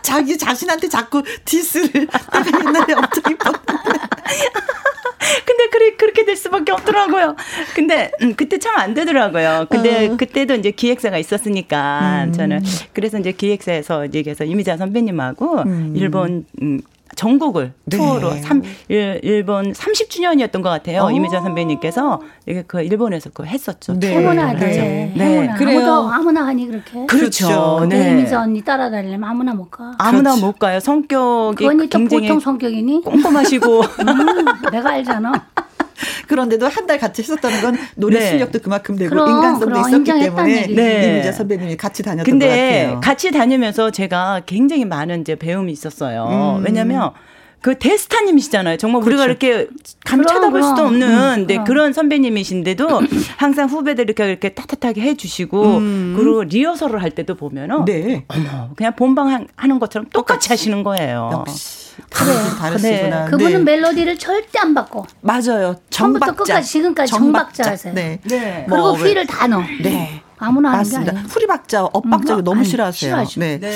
자기 자신한테 자꾸 디스를 내가 옛날에 엄청 이뻤는데 그렇게 될 수밖에 없더라고요. 근데 음, 그때 참 안 되더라고요. 근데 어. 그때도 이제 기획사가 있었으니까 음. 저는 그래서 이제 기획사에서 얘기해서 이미자 선배님하고 음. 일본 음, 전국을 네. 투어로 3, 일, 일본 30주년이었던 것 같아요. 오. 어. 이미자 선배님께서 이게 그 일본에서 그 했었죠. 네. 해문하지. 네. 네. 아무도 아무나 하니 그렇게. 그렇죠. 그렇죠. 네. 이미자 언니 따라다니려면 아무나 못 가. 아무나 그렇지. 못 가요. 성격이 언니 또 보통 성격이니? 꼼꼼하시고. 음, 내가 알잖아. 그런데도 한 달 같이 있었다는 건 노래 네. 실력도 그만큼 되고 그럼, 인간성도 그럼, 있었기 때문에 네. 이미자 선배님이 같이 다녔던 근데 것 같아요. 같이 다니면서 제가 굉장히 많은 이제 배움이 있었어요. 음. 왜냐면 그 대스타님이시잖아요. 정말 그렇죠. 우리가 이렇게 감 쳐다볼 그럼. 수도 없는 음, 네, 그런 선배님이신데도 항상 후배들 이렇게 이렇게 따뜻하게 해주시고 음. 그리고 리허설을 할 때도 보면은 네. 어머 그냥 본방 하는 것처럼 똑같이, 똑같이. 하시는 거예요. 역시. 그래. 다르시구나. 네. 그분은 네. 멜로디를 절대 안 바꿔. 맞아요. 처음부터 끝까지 지금까지 정박자, 하세요. 네. 네. 그리고 뭐, 휠을 다 넣어. 네. 아무나 맞습니다. 후리박자, 엇박자 음, 너무 아니, 싫어하세요. 네. 네.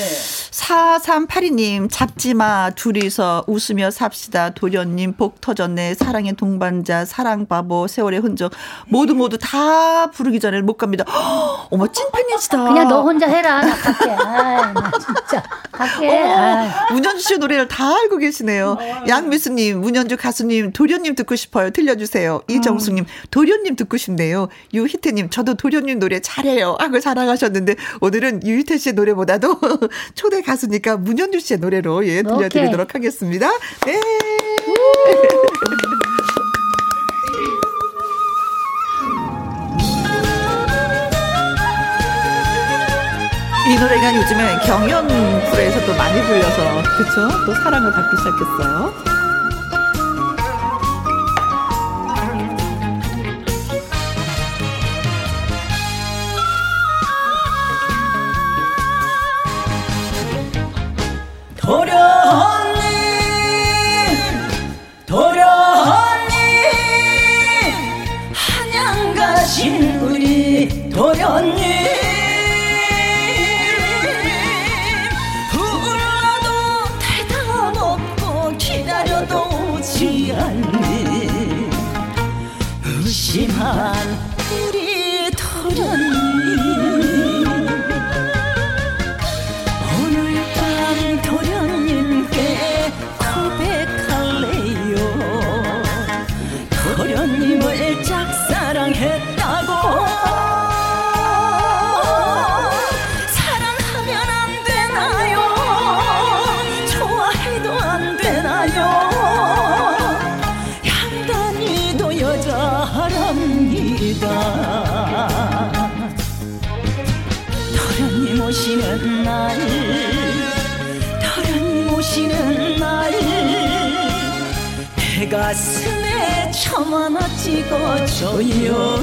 4382님, 잡지 마. 둘이서 웃으며 삽시다. 도련님, 복 터졌네. 사랑의 동반자, 사랑바보, 세월의 흔적. 모두 모두 다 부르기 전에 못 갑니다. 허, 어머, 찐팬이시다. 그냥 너 혼자 해라. 나 갈게. 아이, 나 진짜. 갈게. 어, 문현주 씨 노래를 다 알고 계시네요. 어, 양미수님, 문현주 가수님, 도련님 듣고 싶어요. 들려주세요. 이정수님, 도련님 듣고 싶네요. 유희태님, 저도 도련님 노래 잘해요. 잘해요 하고 자랑하셨는데 오늘은 유희태 씨의 노래보다도 초대 가수니까 문현주 씨의 노래로 예 들려드리도록 오케이. 하겠습니다. 네. 이 노래가 요즘에 경연 프로에서도 많이 불려서 그렇죠? 또 사랑을 받기 시작했어요. 가슴에 점 하나 찍어줘요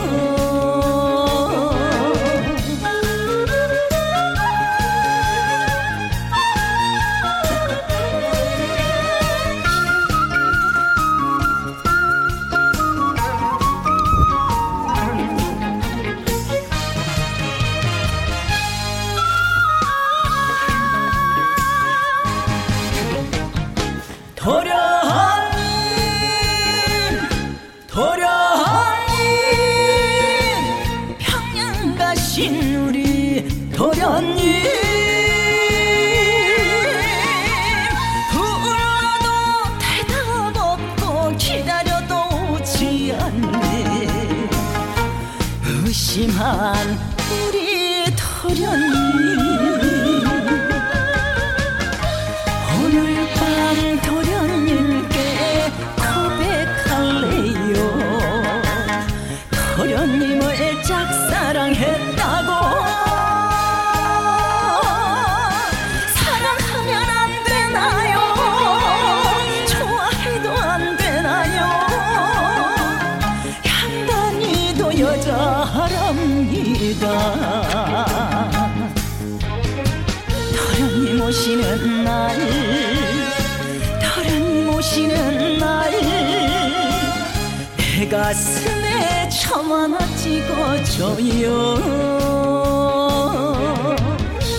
찍어줘요.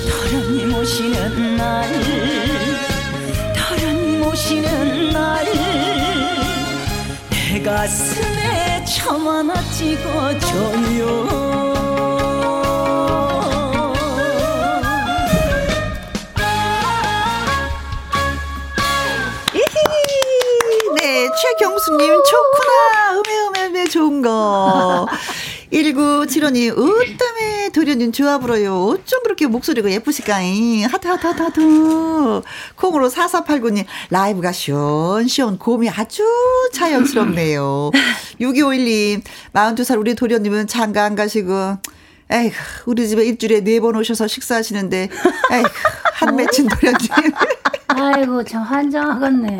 도련님 오시는 날 도련님 오시는 날 내 가슴에 점 하나 찍어줘요 1975님, 어땀에 도련님 좋아 불어요. 어쩜 그렇게 목소리가 예쁘실까잉. 하트, 하트, 하트, 하트. 콩으로 4489님, 라이브가 시원시원, 곰이 아주 자연스럽네요. 6251님, 42살 우리 도련님은 장가 안 가시고, 에이구, 우리 집에 일주일에 네 번 오셔서 식사하시는데, 에이구, 한 맺힌 도련님. 아이고 참 환장하겠네.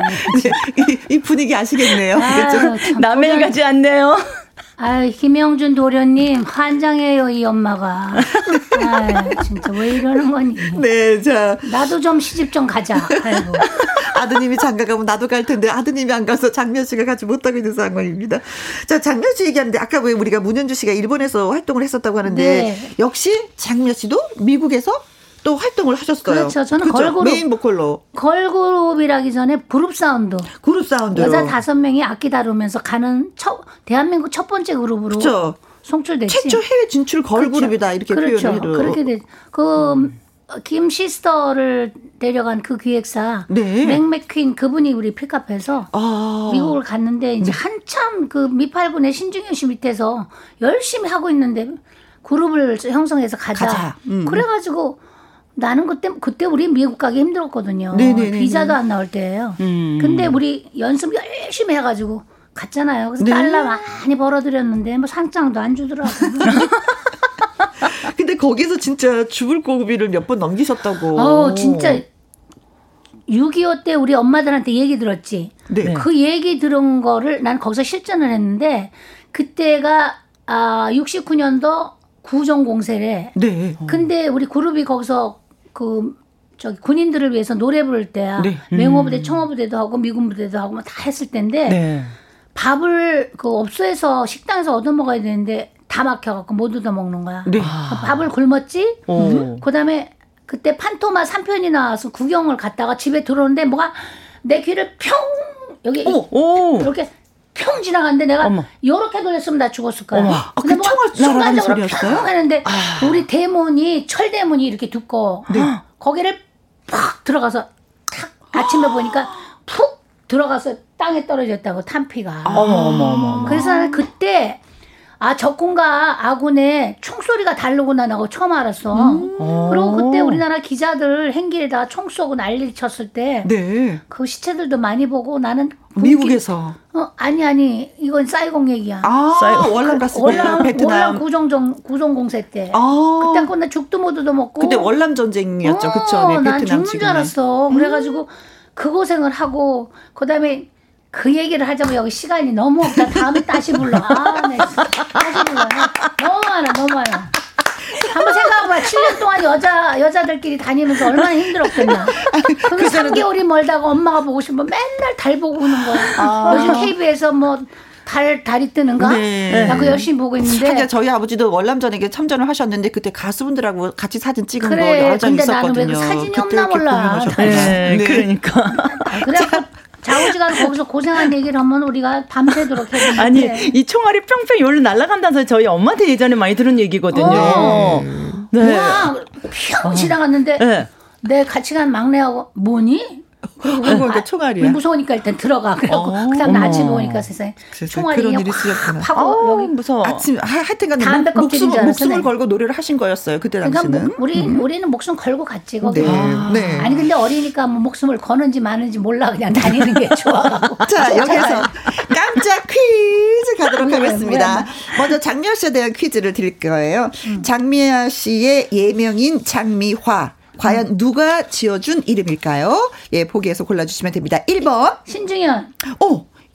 이, 이 분위기 아시겠네요. 아유, 참 남의 일 같지 않네요. 아유 김영준 도련님 환장해요 이 엄마가. 아유 진짜 왜 이러는 거니? 네, 자. 나도 좀 시집 좀 가자. 아이고. 아드님이 장가 가면 나도 갈 텐데 아드님이 안 가서 장면 씨가 가지 못하고 있는 상황입니다. 자, 장면 씨 얘기하는데 아까 왜 우리가 문현주 씨가 일본에서 활동을 했었다고 하는데 네. 역시 장면 씨도 미국에서 또 활동을 하셨어요. 그렇죠. 저는 그죠? 걸그룹. 메인 보컬로 걸그룹이라기 전에 그룹 사운드. 그룹 사운드로 여자 다섯 명이 악기 다루면서 가는 첫 대한민국 첫 번째 그룹으로 그렇죠. 송출됐지. 최초 해외 진출 걸그룹이다 이렇게 그렇죠. 표현을 해도 그렇게 돼. 그김 시스터를 데려간 그 기획사 네. 맥맥퀸 그분이 우리 픽업해서 아. 네. 미국을 갔는데 이제 한참 그 미팔군의 신중현 씨 밑에서 열심히 하고 있는데 그룹을 형성해서 가자. 가자. 음. 그래가지고 나는 그때 그때 우리 미국 가기 힘들었거든요. 네네네네. 비자도 안 나올 때예요. 음. 근데 우리 연습 열심히 해가지고 갔잖아요. 그래서 네. 달러 많이 벌어들였는데 뭐 상장도 안 주더라고. 근데 거기서 진짜 죽을 고비를 몇 번 넘기셨다고. 어 진짜 6.25 때 우리 엄마들한테 얘기 들었지. 네. 그 얘기 들은 거를 난 거기서 실전을 했는데 그때가 아 69년도 구정 공세래. 네. 근데 우리 그룹이 거기서 그 저기 군인들을 위해서 노래 부를 때야. 네. 맹호부대, 청호부대도 하고 미군부대도 하고 뭐다 했을 때인데 네. 밥을 그 업소에서 식당에서 얻어 먹어야 되는데 다 막혀갖고 못 얻어 먹는 거야. 네. 밥을 굶었지. 오. 그다음에 그때 판토마 3편이 나와서 구경을 갔다가 집에 들어오는데 뭐가 내 귀를 평 여기 오. 이렇게 평 지나갔는데 내가 어머. 요렇게 돌렸으면 나 죽었을 거야. 어머. 아, 근데 그 총알 날아가는 순간적으로 소리였어요? 평 하는데 우리 대문이 철 대문이 이렇게 두꺼워. 거기를 팍 들어가서 탁 아침에 보니까 푹 들어가서 땅에 떨어졌다고 탄피가. 어머 어머 어머. 어머. 그래서 나는 그때 아 적군과 아군의 총소리가 다르구나 나고 처음 알았어. 그리고 그때 우리나라 기자들 행길에다 총 쏘고 난리 쳤을 때그 네. 시체들도 많이 보고 나는 미국에서. 어 아니 아니 이건 사이공 얘기야. 아, 사이고. 월남 갔을 때 월남 월남 베트남. 구정정 구정 공세 때. 아. 그때 거나 죽도 못 얻어 먹고. 그때 월남 전쟁이었죠. 그쵸? 네, 난 베트남 죽는 줄 지금은. 알았어. 그래가지고 그 고생을 하고 그다음에 그 얘기를 하자면 여기 시간이 너무 없다. 다음에 다시 불러. 아, 네. 다시 불러. 너무 많아, 너무 많아. 한번 생각해봐. 7년 동안 여자, 여자들끼리 다니면서 얼마나 힘들었겠나. 그게 3개월이 멀다가 엄마가 보고 싶으면 맨날 달 보고 오는 거야. 요즘 KB에서 뭐, 달, 달이 뜨는가? 네. 나 그거 열심히 보고 있는데. 하긴 저희 아버지도 월남전에게 참전을 하셨는데 그때 가수분들하고 같이 사진 찍은 거 그래, 여러 장 근데 있었거든요. 나는 왜그 사진이 그때 없나 몰라. 네, 네. 그러니까. 그래 자우지간 거기서 고생한 얘기를 하면 우리가 밤새도록 해야 아니. 이 총알이 평평 여기로 날아간다서 저희 엄마한테 예전에 많이 들은 얘기거든요. 어. 네. 와, 휘 지나갔는데 네. 내 같이 간 막내하고 뭐니? 그리고 그러니까 총알이야. 무서우니까 일단 들어가. 그래고 어, 그다음 아침에 오니까 세상에 총알이 그런 일이 쓰였구나. 하고 여기 무서워. 아침 하여튼간 담배 목숨 목숨을 걸고 노래를 하신 거였어요 그때 그러니까 당시는. 그러니까 우리 음. 우리는 목숨 걸고 갔지 거기. 네. 아. 네. 아니 근데 어리니까 뭐 목숨을 거는지 마는지 몰라 그냥 다니는 게 좋아. 자 여기서 깜짝 퀴즈 가도록 하겠습니다. 먼저 장미아 씨에 대한 퀴즈를 드릴 거예요. 음. 장미아 씨의 예명인 장미화. 과연 음. 누가 지어준 이름일까요? 예, 보기에서 골라주시면 됩니다. 1번. 신중현. 어,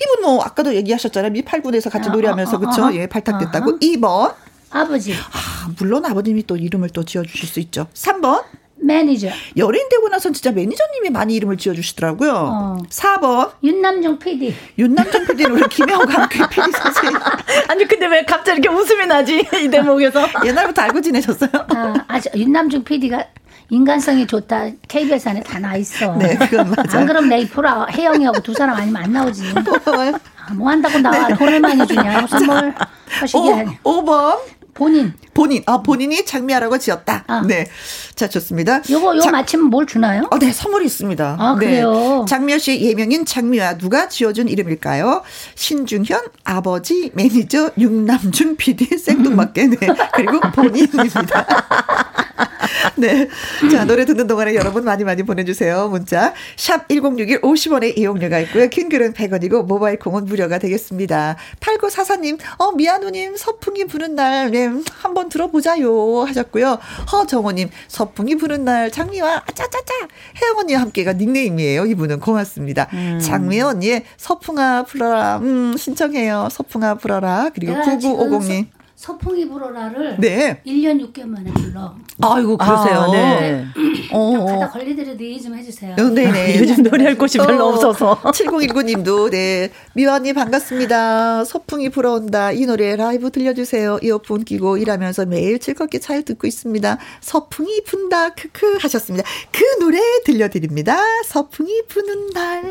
이분 뭐, 아까도 얘기하셨잖아요. 미8군에서 같이 아, 노래하면서, 어, 어, 그쵸? 어, 예, 발탁됐다고. 2번. 아버지. 아, 물론 아버님이 또 이름을 또 지어주실 수 있죠. 3번. 매니저. 연예인 되고 나선 진짜 매니저님이 많이 이름을 지어주시더라고요. 어. 4번. 윤남중 PD. 윤남중 PD는 우리 김혜호가 함께 PD 선생님. 아니, 근데 왜 갑자기 이렇게 웃음이 나지? 이 대목에서. 옛날부터 알고 지내셨어요? 아, 아주 윤남중 PD가 인간성이 좋다. KBS 안에 다 나 있어. 네, 그건 맞아. 안 그럼 내이 프로 혜영이하고 두 사람 아니면 안 나오지. 아, 뭐 한다고 나와 네. 돈을 많이 주냐. 무슨 뭘 하시게 5, 5번. 본인. 본인. 아, 본인이 장미아라고 지었다. 아. 네. 자, 좋습니다. 요거, 요 마치면 뭘 주나요? 어, 네, 선물이 있습니다. 아, 네. 그래요? 장미아 씨의 예명인 장미아. 누가 지어준 이름일까요? 신중현, 아버지, 매니저, 육남준 PD, 생뚱맞게. 네. 그리고 본인입니다. 네. 자, 노래 듣는 동안에 여러분 많이 많이 보내주세요. 문자. 샵 1061 50원의 이용료가 있고요. 킹글은 100원이고 모바일 콩은 무료가 되겠습니다. 8944님, 어, 미아누님, 서풍이 부는 날, 네, 한번 들어보자요. 하셨고요. 허정호님, 서풍이 부는 날, 장미와 아짜짜짜. 혜영 언니와 함께가 닉네임이에요. 이분은 고맙습니다. 음. 장미 언니의 서풍아 불어라. 음, 신청해요. 서풍아 불어라. 그리고 9950님. 서풍이 불어라를 네. 1년 6개월 만에 불러. 아이고 그러세요. 아, 네. 어. 가다 걸리더라도 이해 좀 해주세요. 어, 네네. 네. 요즘 노래할 곳이 별로 없어서. 7019님도 네 미화님 반갑습니다. 서풍이 불어온다. 이 노래 라이브 들려주세요. 이어폰 끼고 일하면서 매일 즐겁게 잘 듣고 있습니다. 서풍이 분다 크크 하셨습니다. 그 노래 들려드립니다. 서풍이 부는 날.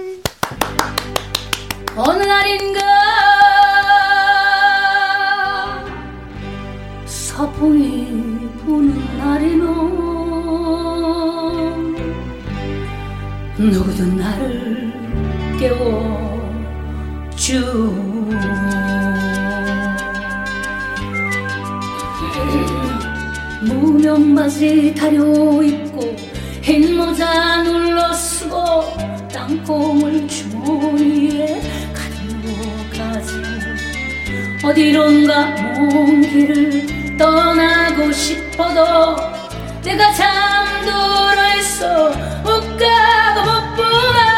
어느 날인가 서풍이 부는 날이면 누구도 나를 깨워주 무명 바지 다려 입고 흰 모자 눌러 쓰고 땅콩을 주머니에 가지고 어디론가 먼 길을 떠나고 싶어도 내가 잠들어 있어. 못 가고 못 보나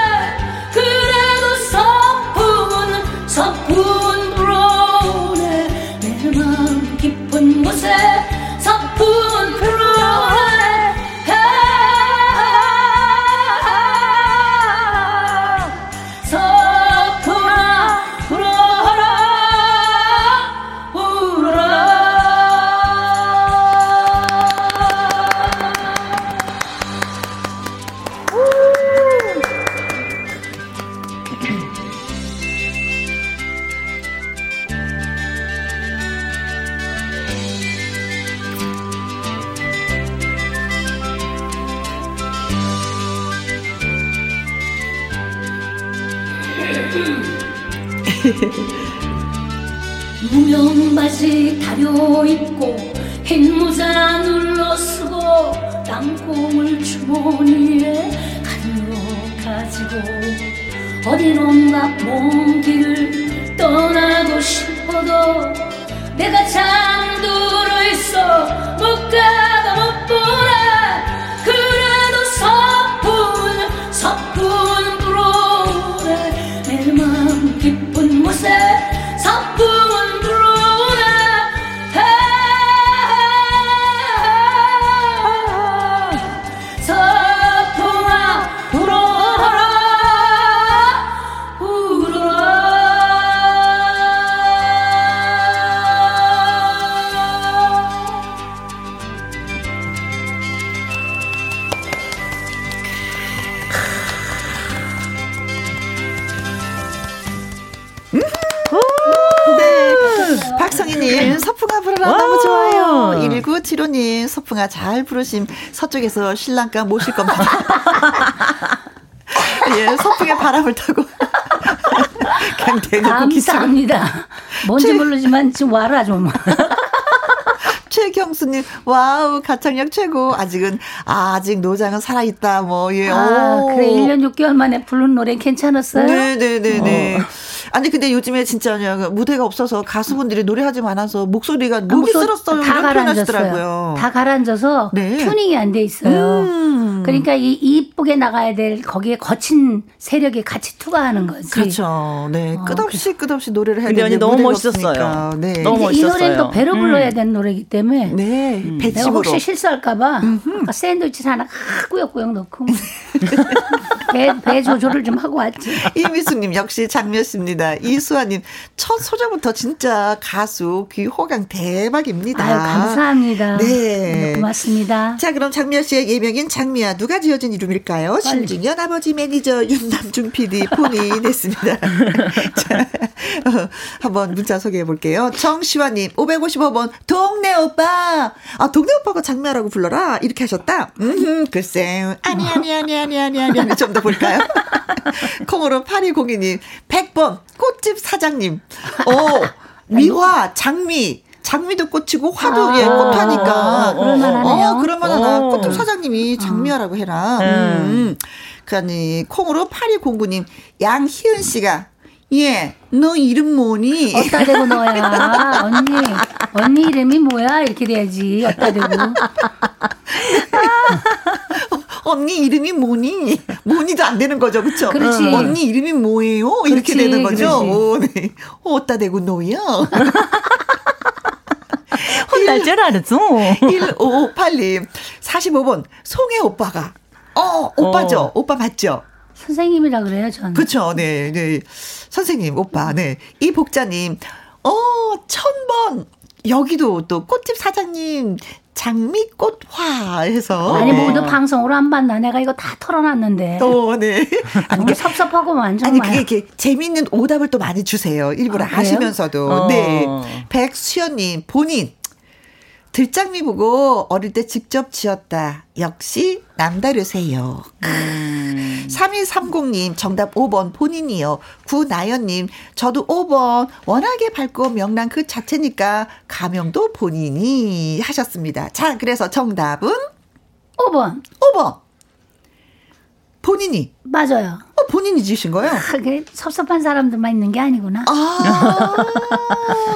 잘 부르심. 서쪽에서 신랑감 모실 겁니다. 예, 서풍의 바람을 타고. 그냥 대놓고 감사합니다. 뭔지 모르지만 지금 와라 좀. 최경수님, 와우, 가창력 최고. 아직은, 아, 아직 노장은 살아있다, 뭐, 예. 아, 오. 그래, 1년 6개월 만에 부른 노래 괜찮았어요? 네네네네. 어. 아니, 근데 요즘에 진짜 무대가 없어서 가수분들이 노래하지 않아서 목소리가 아, 녹이 쓸었어요. 다 가라앉았어요. 다 가라앉아서 네. 튜닝이 안 돼 있어요. 음. 그러니까 이 이쁘게 나가야 될 거기에 거친 세력이 같이 투과하는 거지. 그렇죠. 네. 어, 끝없이 끝없이 노래를 해야 되는데 너무 멋있었어요. 네. 너무 멋있었어요. 이 노래는 또 배로 불러야 음. 되는 노래이기 때문에 네. 음. 내가 혹시 실수할까봐 아까 샌드위치 하나 꾸역꾸역 넣고 배, 배 조절을 좀 하고 왔지. 이미수님 역시 장미였습니다. 이수아님 첫 소절부터 진짜 가수 귀 호강 대박입니다. 아유, 감사합니다. 네. 네. 고맙습니다. 자 그럼 장미아 씨의 예명인 장미아 누가 지어준 이름일까요? 신중현 아버지 매니저 윤남준 PD 본인 했습니다. 자, 어, 한번 문자 소개해 볼게요. 정시화님 555번 동네 오빠 아 동네 오빠가 장미아라고 불러라 이렇게 하셨다. 음 글쎄 아니 아니 아니 아니 아니 아니 좀더 볼까요? 콩으로 8202님, 100번, 꽃집 사장님. 오, 미화, 장미. 장미도 꽃이고 화도 아, 예 꽃하니까 그럴만하네요. 어, 그럴만하다. 꽃집 사장님이 장미화라고 해라. 음. 음. 그러니 콩으로 8209님 양희은 씨가 예, 너 이름 뭐니? 어따 대고 너야. 언니, 언니 이름이 뭐야? 이렇게 돼야지. 어따 대고. 언니 이름이 뭐니? 뭐니도 안 되는 거죠, 그렇죠? 그렇지. 언니 이름이 뭐예요? 이렇게 그렇지, 되는 거죠. 오, 네. 어따 대고 너야. 혼날 줄 알았어. 1558님, 45번, 송혜 오빠가. 어, 오빠죠? 어. 오빠 맞죠? 선생님이라 그래요, 저는. 그렇죠. 네, 네. 선생님, 오빠. 네. 이 복자님. 어, 천번. 여기도 또 꽃집 사장님 장미꽃화 해서. 아니, 모두 네. 방송으로 안 봤나? 내가 이거 다 털어놨는데. 또, 네. 아니, 그 섭섭하고만 정말. 아니, 그게 이렇게 재밌는 오답을 또 많이 주세요. 일부러 아, 시면서도 어. 네. 백수연님, 본인. 들장미 보고 어릴 때 직접 지었다. 역시 남다르세요. 음. 3130님 정답 5번 본인이요. 구나연님 저도 5번 워낙에 밝고 명랑 그 자체니까 가명도 본인이 하셨습니다. 자 그래서 정답은 5번. 5번. 본인이. 맞아요. 어, 본인이 지으신 거예요? 그게 섭섭한 사람들만 있는 게 아니구나. 아,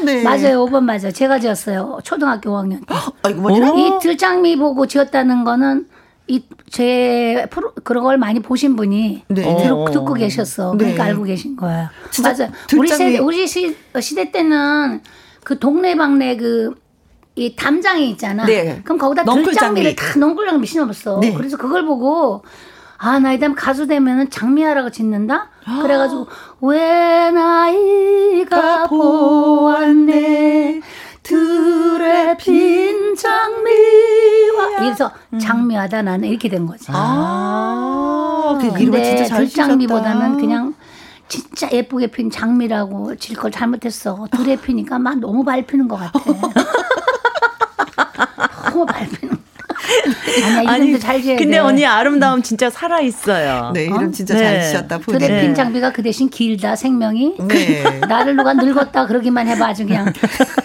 네. 맞아요. 5번 맞아요. 제가 지었어요. 초등학교 5학년 때. 아이고, 뭐야? 이 들장미 보고 지었다는 거는 이제 프로 그런 걸 많이 보신 분이 네. 듣고, 듣고 계셨어. 그러니까 네. 알고 계신 거예요. 맞아요. 우리 세 우리 시, 시대 때는 그 동네방네 그 이 담장이 있잖아. 네. 그럼 거기다 들장미를 다 넝쿨장미 신어봤어. 네. 그래서 그걸 보고 아, 나이 되면 가수 되면은 장미하라고 짓는다? 그래가지고, 왜 나이가 보았네, 들에 핀 장미와. 이래서 음. 장미하다 나는 이렇게 된 거지. 아, 그 근데 진짜 잘 들장미보다는 그냥 진짜 예쁘게 핀 장미라고 질 걸 잘못했어. 들에 피니까 막 너무 밟히는 것 같아. 너무 밟히는 아니야, 아니, 잘 지어야 근데 돼. 언니 아름다움 진짜 살아 있어요. 네, 이름 어? 진짜 네. 잘 지었다. 그래 핀 장비가 그 대신 길다 생명이. 네. 나를 누가 늙었다 그러기만 해봐 아주 그냥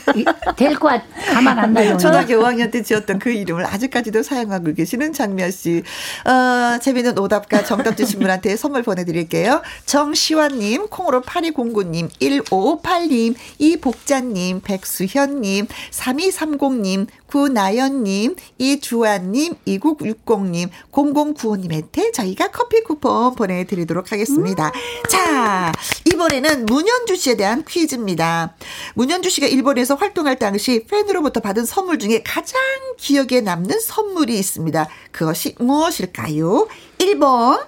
될거 가만 안 나요. 초등학교 5학년 때 지었던 그 이름을 아직까지도 사용하고 계시는 장미아 씨. 어, 재미있는 오답과 정답 주신 분한테 선물 보내드릴게요. 정시환님, 콩으로 8209님, 1558님, 이복자님, 백수현님, 3230님, 구나연님, 이주환님, 2960님, 0095님한테 저희가 커피 쿠폰 보내드리도록 하겠습니다. 음. 자, 이번에는 문현주 씨에 대한 퀴즈입니다. 문현주 씨가 일본에서 활동할 당시 팬으로부터 받은 선물 중에 가장 기억에 남는 선물이 있습니다. 그것이 무엇일까요? 1번.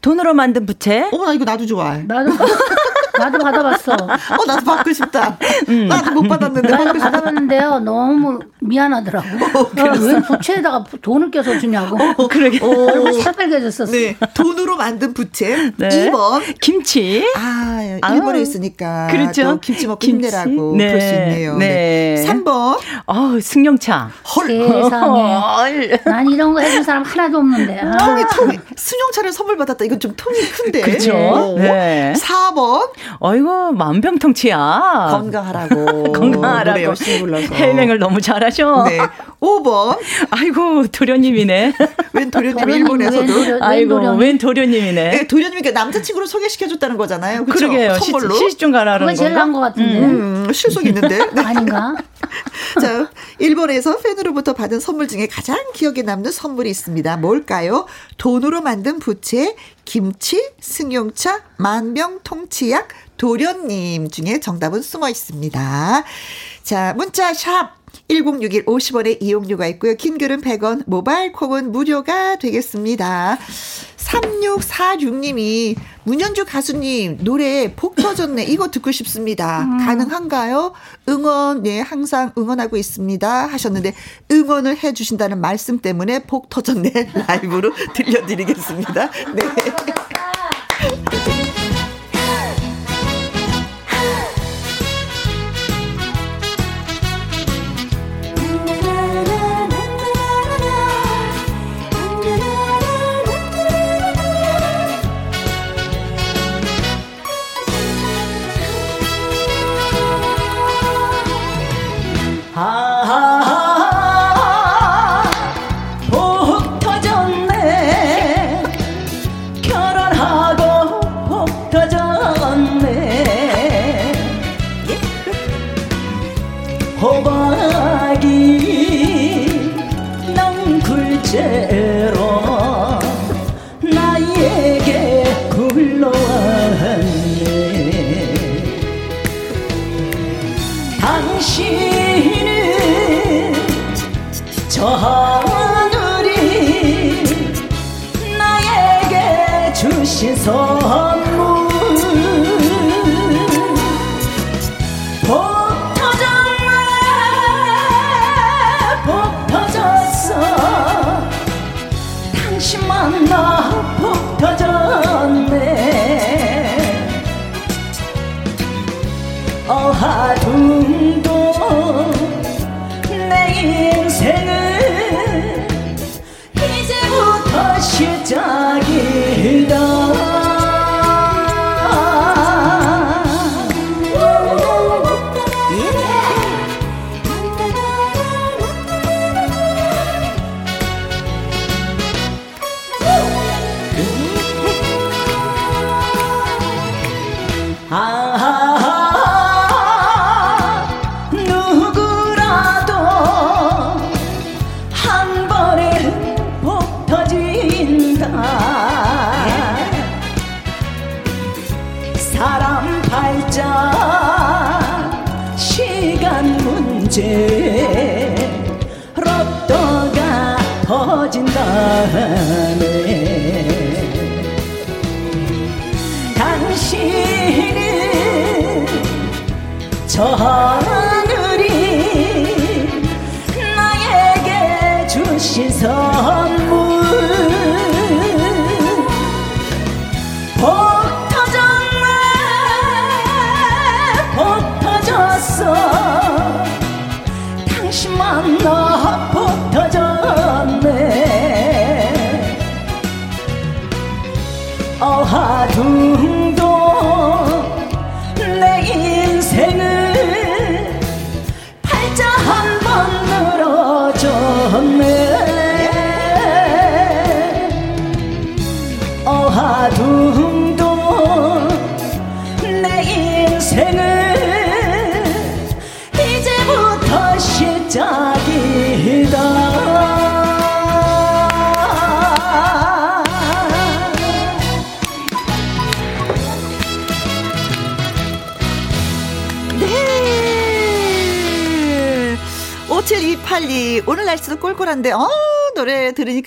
돈으로 만든 부채. 어, 나 이거 나도 좋아해. 나도. 나도 받아봤어. 어, 나도 받고 싶다. 음. 나도 못 받았는데. 나도 받아봤는데요. 너무 미안하더라고. 어, 어, 왜 부채에다가 돈을 껴서 주냐고. 어, 그러게. 어, 얼굴 새빨개졌었어. 네. 돈으로 만든 부채. 네. 2번. 김치. 아, 일본에 있으니까. 그렇죠. 김치 먹고 김치? 힘내라고 네. 볼수 있네요. 네. 네. 3번. 어, 승용차. 헐. 세상에. 난 이런 거 해준 사람 하나도 없는데. 아. 통이, 통이. 승용차를 선물 받았다. 이건 좀 통이 큰데. 그렇죠. 네. 4번. 어이구, 만병통치야. 건강하라고. 건강하라고. 노래 열심히 불러서. 헬맹을 너무 잘하셔. 네. 5번. 아이고, 도련님이네. 웬 도련님, 일본에서도. 웬 아이고, 웬 도련님이네. 네, 도련님이 남자친구를 소개시켜줬다는 거잖아요. 그쵸? 그러게요. 선물로. 시집 좀 가라는 거. 제일 나은 것 같은데. 음, 음, 실속 있는데. 네. 아닌가? 자, 일본에서 팬으로부터 받은 선물 중에 가장 기억에 남는 선물이 있습니다. 뭘까요? 돈으로 만든 부채, 김치, 승용차, 만병통치약, 도련님 중에 정답은 숨어 있습니다. 자, 문자 샵 1061 50원의 이용료가 있고요. 긴 글은 100원, 모바일 콩은 무료가 되겠습니다. 3646님이 문현주 가수님 노래 복 터졌네. 이거 듣고 싶습니다. 음. 가능한가요? 응원, 네, 항상 응원하고 있습니다. 하셨는데 응원을 해 주신다는 말씀 때문에 복 터졌네. 라이브로 들려드리겠습니다. 네.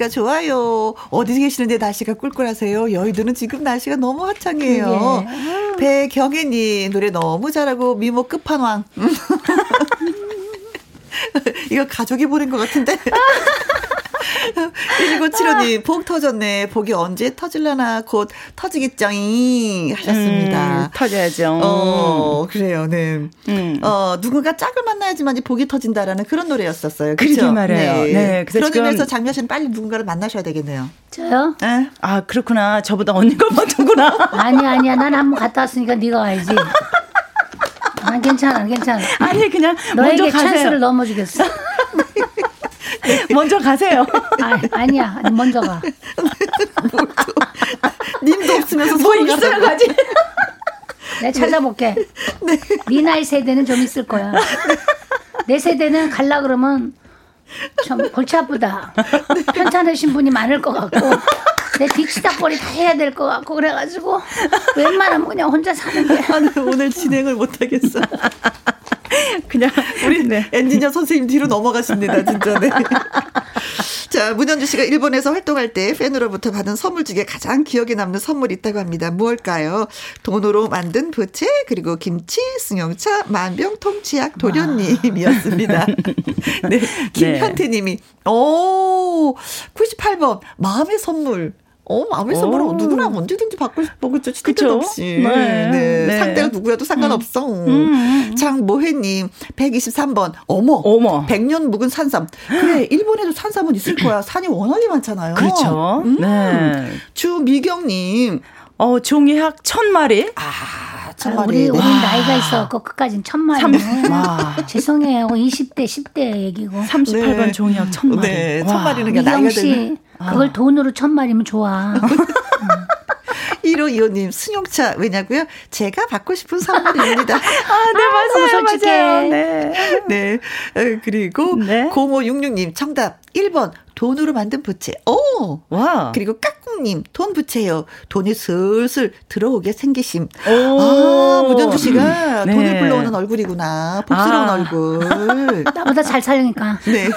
들으니까 좋아요. 어디 계시는데 날씨가 꿀꿀하세요? 여의도는 지금 날씨가 너무 화창해요. 배경애님 노래 너무 잘하고 미모 끝판왕. 이거 가족이 보낸 것 같은데. 1975님, 복 터졌네. 복이 언제 터질라나 곧 터지겠죠잉. 하셨습니다. 음, 터져야죠. 어, 그래요, 네. 음. 어, 누군가 짝을 만나야지만 복이 터진다라는 그런 노래였었어요. 그렇죠? 그러게 말해요. 네. 네 그래서 그러면서 장미아 씨는 빨리 누군가를 만나셔야 되겠네요. 저요? 네. 아, 그렇구나. 저보다 언니가 먼저구나. 아니야, 아니야. 난 한번 갔다 왔으니까 네가 와야지. 난 괜찮아, 괜찮아. 아니, 그냥 너에게 먼저 가세요. 찬스를 넘어 주겠어. 먼저 가세요. 아, 니야 먼저 가. 없으면서 뭐 있어야 가지. 내가 찾아볼게. 네. 네 나이 세대는 좀 있을 거야. 내 세대는 갈라 그러면 좀 골치 아프다. 편찮으신 분이 많을 것 같고 내 뒤치다거리 다 해야 될 것 같고 그래가지고 웬만하면 그냥 혼자 사는 게. 오늘 진행을 못하겠어. 그냥 우리 네. 엔지니어 선생님 뒤로 넘어가십니다, 진짜. 네. 자, 문현주 씨가 일본에서 활동할 때 팬으로부터 받은 선물 중에 가장 기억에 남는 선물이 있다고 합니다. 무엇일까요? 돈으로 만든 부채, 그리고 김치, 승용차, 만병통치약 도련님이었습니다. 네. 김현태 님이, 오, 98번, 마음의 선물. 어, 마음의 선물은 누구나 언제든지 받고 싶어. 그죠? 시대도 없이. 네. 네. 네. 상대가 누구야도 상관없어. 음. 음. 장모혜님, 123번. 어머. 어머. 100년 묵은 산삼. 그래, 일본에도 산삼은 있을 거야. 산이 워낙에 많잖아요. 그렇죠. 음. 네. 주미경님. 어, 종이학 천 마리. 아, 천 마리. 우리, 우리 나이가 있어갖고 끝까지는 천 마리. 와. 죄송해요. 20대, 10대 얘기고. 38번 네. 종이학 천 마리. 네, 천 마리는 게 나이가 되는. 그걸 아. 돈으로 천 마리면 좋아. 1호 이호님 승용차 왜냐고요? 제가 받고 싶은 선물입니다. 아, 네, 맞아요. 아, 맞아요. 네. 네. 그리고 네. 0566님 정답 1번 돈으로 만든 부채. 오! 와. 그리고 까꿍님, 돈 부채요. 돈이 슬슬 들어오게 생기심. 오. 아, 문현주 씨가 네. 돈을 불러오는 얼굴이구나. 복스러운 아. 얼굴. 나보다 잘 살려니까. 네.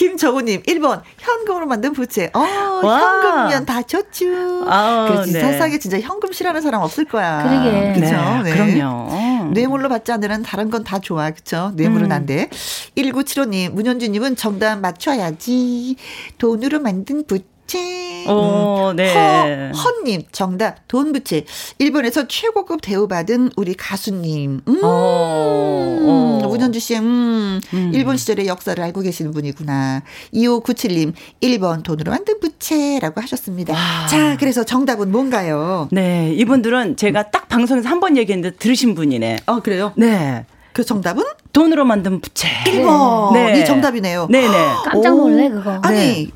김정우님 1번 현금으로 만든 부채. 어 현금이면 다 좋죠. 아, 그렇지 네. 세상에 진짜 현금 싫어하는 사람 없을 거야. 그러게. 그렇죠. 네, 네. 그럼요. 뇌물로 받지 않는 다른 건 다 좋아. 그렇죠. 뇌물은 음. 안 돼. 1975님 문현주님은 정답 맞춰야지. 돈으로 만든 부채. 부채. 어, 네. 허, 허님, 정답, 돈 부채. 일본에서 최고급 대우받은 우리 가수님. 음, 어, 어. 문현주 씨, 음, 음, 일본 시절의 역사를 알고 계시는 분이구나. 2597님, 1번 돈으로 만든 부채라고 하셨습니다. 와. 자, 그래서 정답은 뭔가요? 네, 이분들은 제가 딱 방송에서 한 번 얘기했는데 들으신 분이네. 어, 그래요? 네. 그 정답은? 돈으로 만든 부채. 1번. 네. 이 정답이네요. 네네. 깜짝 놀래, 그거. 아니, 네.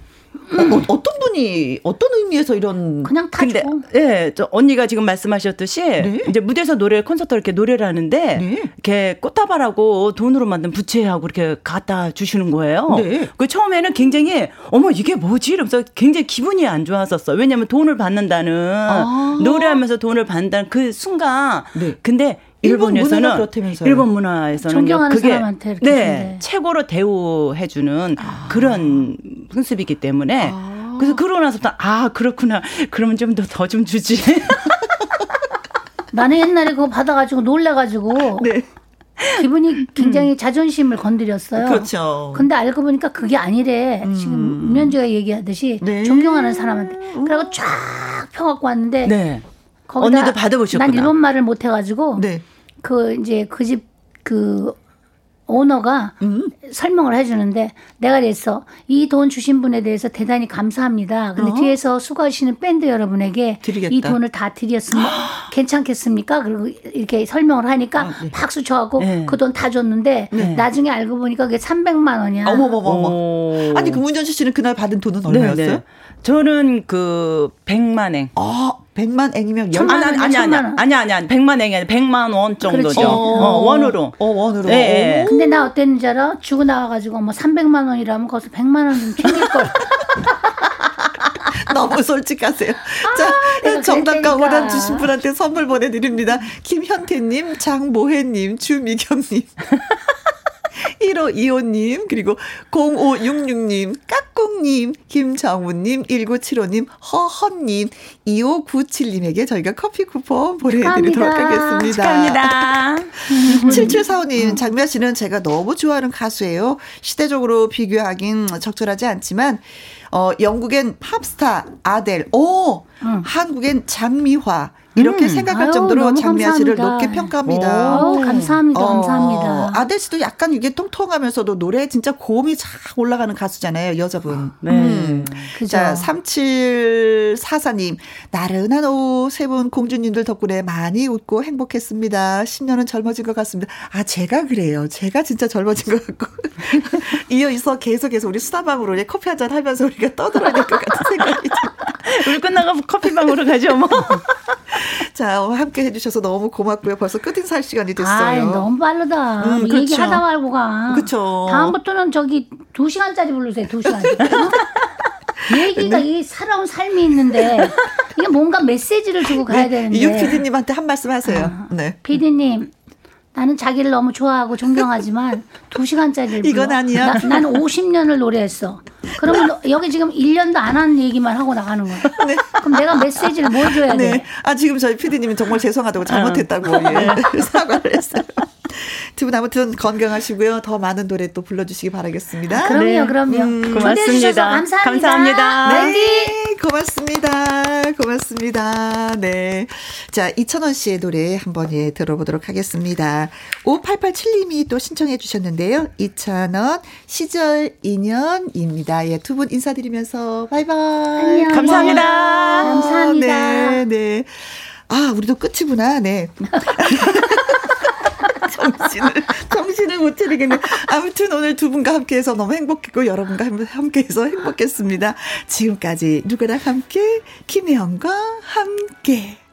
어, 어떤 분이 어떤 의미에서 이런 그냥 타 근데 예, 저 언니가 지금 말씀하셨듯이 네. 이제 무대에서 노래 콘서트 이렇게 노래를 하는데 네. 이렇게 꽃다발하고 돈으로 만든 부채하고 이렇게 갖다 주시는 거예요. 네. 그 처음에는 굉장히 어머 이게 뭐지 이러면서 굉장히 기분이 안 좋았었어. 왜냐하면 돈을 받는다는 아. 노래하면서 돈을 받는다는 그 순간. 네. 근데 일본에서는 일본 문화에서는 존경하는 그게 사람한테 이렇게 네 준대. 최고로 대우해 주는 아. 그런 풍습이기 때문에 아. 그래서 그러고 나서부터 아 그렇구나 그러면 좀 더 더 좀 주지. 나는 옛날에 그거 받아가지고 놀래가지고 네. 기분이 굉장히 음. 자존심을 건드렸어요. 그렇죠. 근데 알고 보니까 그게 아니래. 음. 지금 면주가 얘기하듯이 네. 존경하는 사람한테. 그리고 쫙 펴갖고 왔는데. 네. 언니도 받아보셨구나. 난 일본 말을 못해가지고. 네. 그 이제 그집그 오너가 음. 설명을 해주는데 내가 그랬어 이돈 주신 분에 대해서 대단히 감사합니다. 근데 어? 뒤에서 수고하시는 밴드 여러분에게 드리겠다. 이 돈을 다 드렸으면 괜찮겠습니까? 그리고 이렇게 설명을 하니까 어, 네. 박수 쳐갖고 네. 그돈 다 줬는데 네. 나중에 알고 보니까 그게 300만 원이야. 어머머머머. 아니 그 문전수 씨는 그날 받은 돈은 네, 얼마였어요? 네. 저는 그 100만 엔. 아, 100만 엔이면 열 아니, 아니, 아니, 아니, 아니, 아니, 아니, 100만 엔이 아니라 100만 원 정도죠. 어, 어, 원으로. 어, 원으로. 네. 네. 근데 나 어땠는지 알아? 주고 나와 가지고 뭐 300만 원이라면 거기서 100만 원 좀 챙길 걸. 너무 솔직하세요. 아, 자, 정답과 오답 주신 분한테 선물 보내드립니다. 김현태님, 장모혜님, 주미경님. 1525님, 그리고 0566님, 까꿍님, 김정우님, 1975님, 허헌님, 2597님에게 저희가 커피 쿠폰 보내드리도록 하겠습니다. 축하합니다. 7745님, 장미아 씨는 제가 너무 좋아하는 가수예요. 시대적으로 비교하긴 적절하지 않지만, 어, 영국엔 팝스타 아델, 오! 응. 한국엔 장미화, 이렇게 음. 생각할 아유, 정도로 장미아 씨를 높게 평가합니다. 오, 감사합니다. 어, 감사합니다. 아델 씨도 약간 이게 통통하면서도 노래 진짜 고음이 쫙 올라가는 가수잖아요. 여자분. 네. 음. 자, 3744님. 나른한 오후 세 분 공주님들 덕분에 많이 웃고 행복했습니다. 10년은 젊어진 것 같습니다. 아, 제가 그래요. 제가 진짜 젊어진 것 같고. 이어서 계속해서 우리 수다방으로 커피 한 잔 하면서 우리가 떠들어야 될 것 같은 생각이 듭니다. 우리 끝나고 커피방으로 가죠, 뭐. 자, 함께 해주셔서 너무 고맙고요. 벌써 끝인살 시간이 됐어요. 아 너무 빠르다. 음, 그렇죠. 얘기하다 말고 가. 그렇죠. 다음부터는 저기 두 시간짜리 부르세요. 두 시간. 얘기가 네. 이 살아온 삶이 있는데 이게 뭔가 메시지를 주고 가야 네. 되는데. 유 PD님한테 한 말씀 하세요. 아, 네. PD님 나는 자기를 너무 좋아하고 존경하지만 두 시간짜리를 이건 아니야. 나, 는 50년을 노래했어. 그러면 여기 지금 1년도 안한 얘기만 하고 나가는 거야. 네. 그럼 내가 메시지를 뭘 줘야 돼? 네. 아 지금 저희 PD님이 정말 죄송하다고 잘못했다고 어. 예. 사과를 했어요. 두 분 아무튼 건강하시고요. 더 많은 노래 또 불러주시기 바라겠습니다. 아, 그럼요, 네. 그럼요. 음, 고맙습니다. 감사합니다. 감사합니다. 네, 고맙습니다. 고맙습니다. 네. 자, 이천원 씨의 노래 한번 예, 들어보도록 하겠습니다. 5887님이 또 신청해 주셨는데요. 이천원 시절 인연입니다. 예, 두 분 인사드리면서 바이바이. 안녕. 감사합니다. 감사합니다. 네, 네. 아, 우리도 끝이구나. 네. 정신을, 정신을 못 차리겠네. 아무튼 오늘 두 분과 함께해서 너무 행복했고, 여러분과 함께해서 행복했습니다. 지금까지 누구랑 함께, 김혜영과 함께.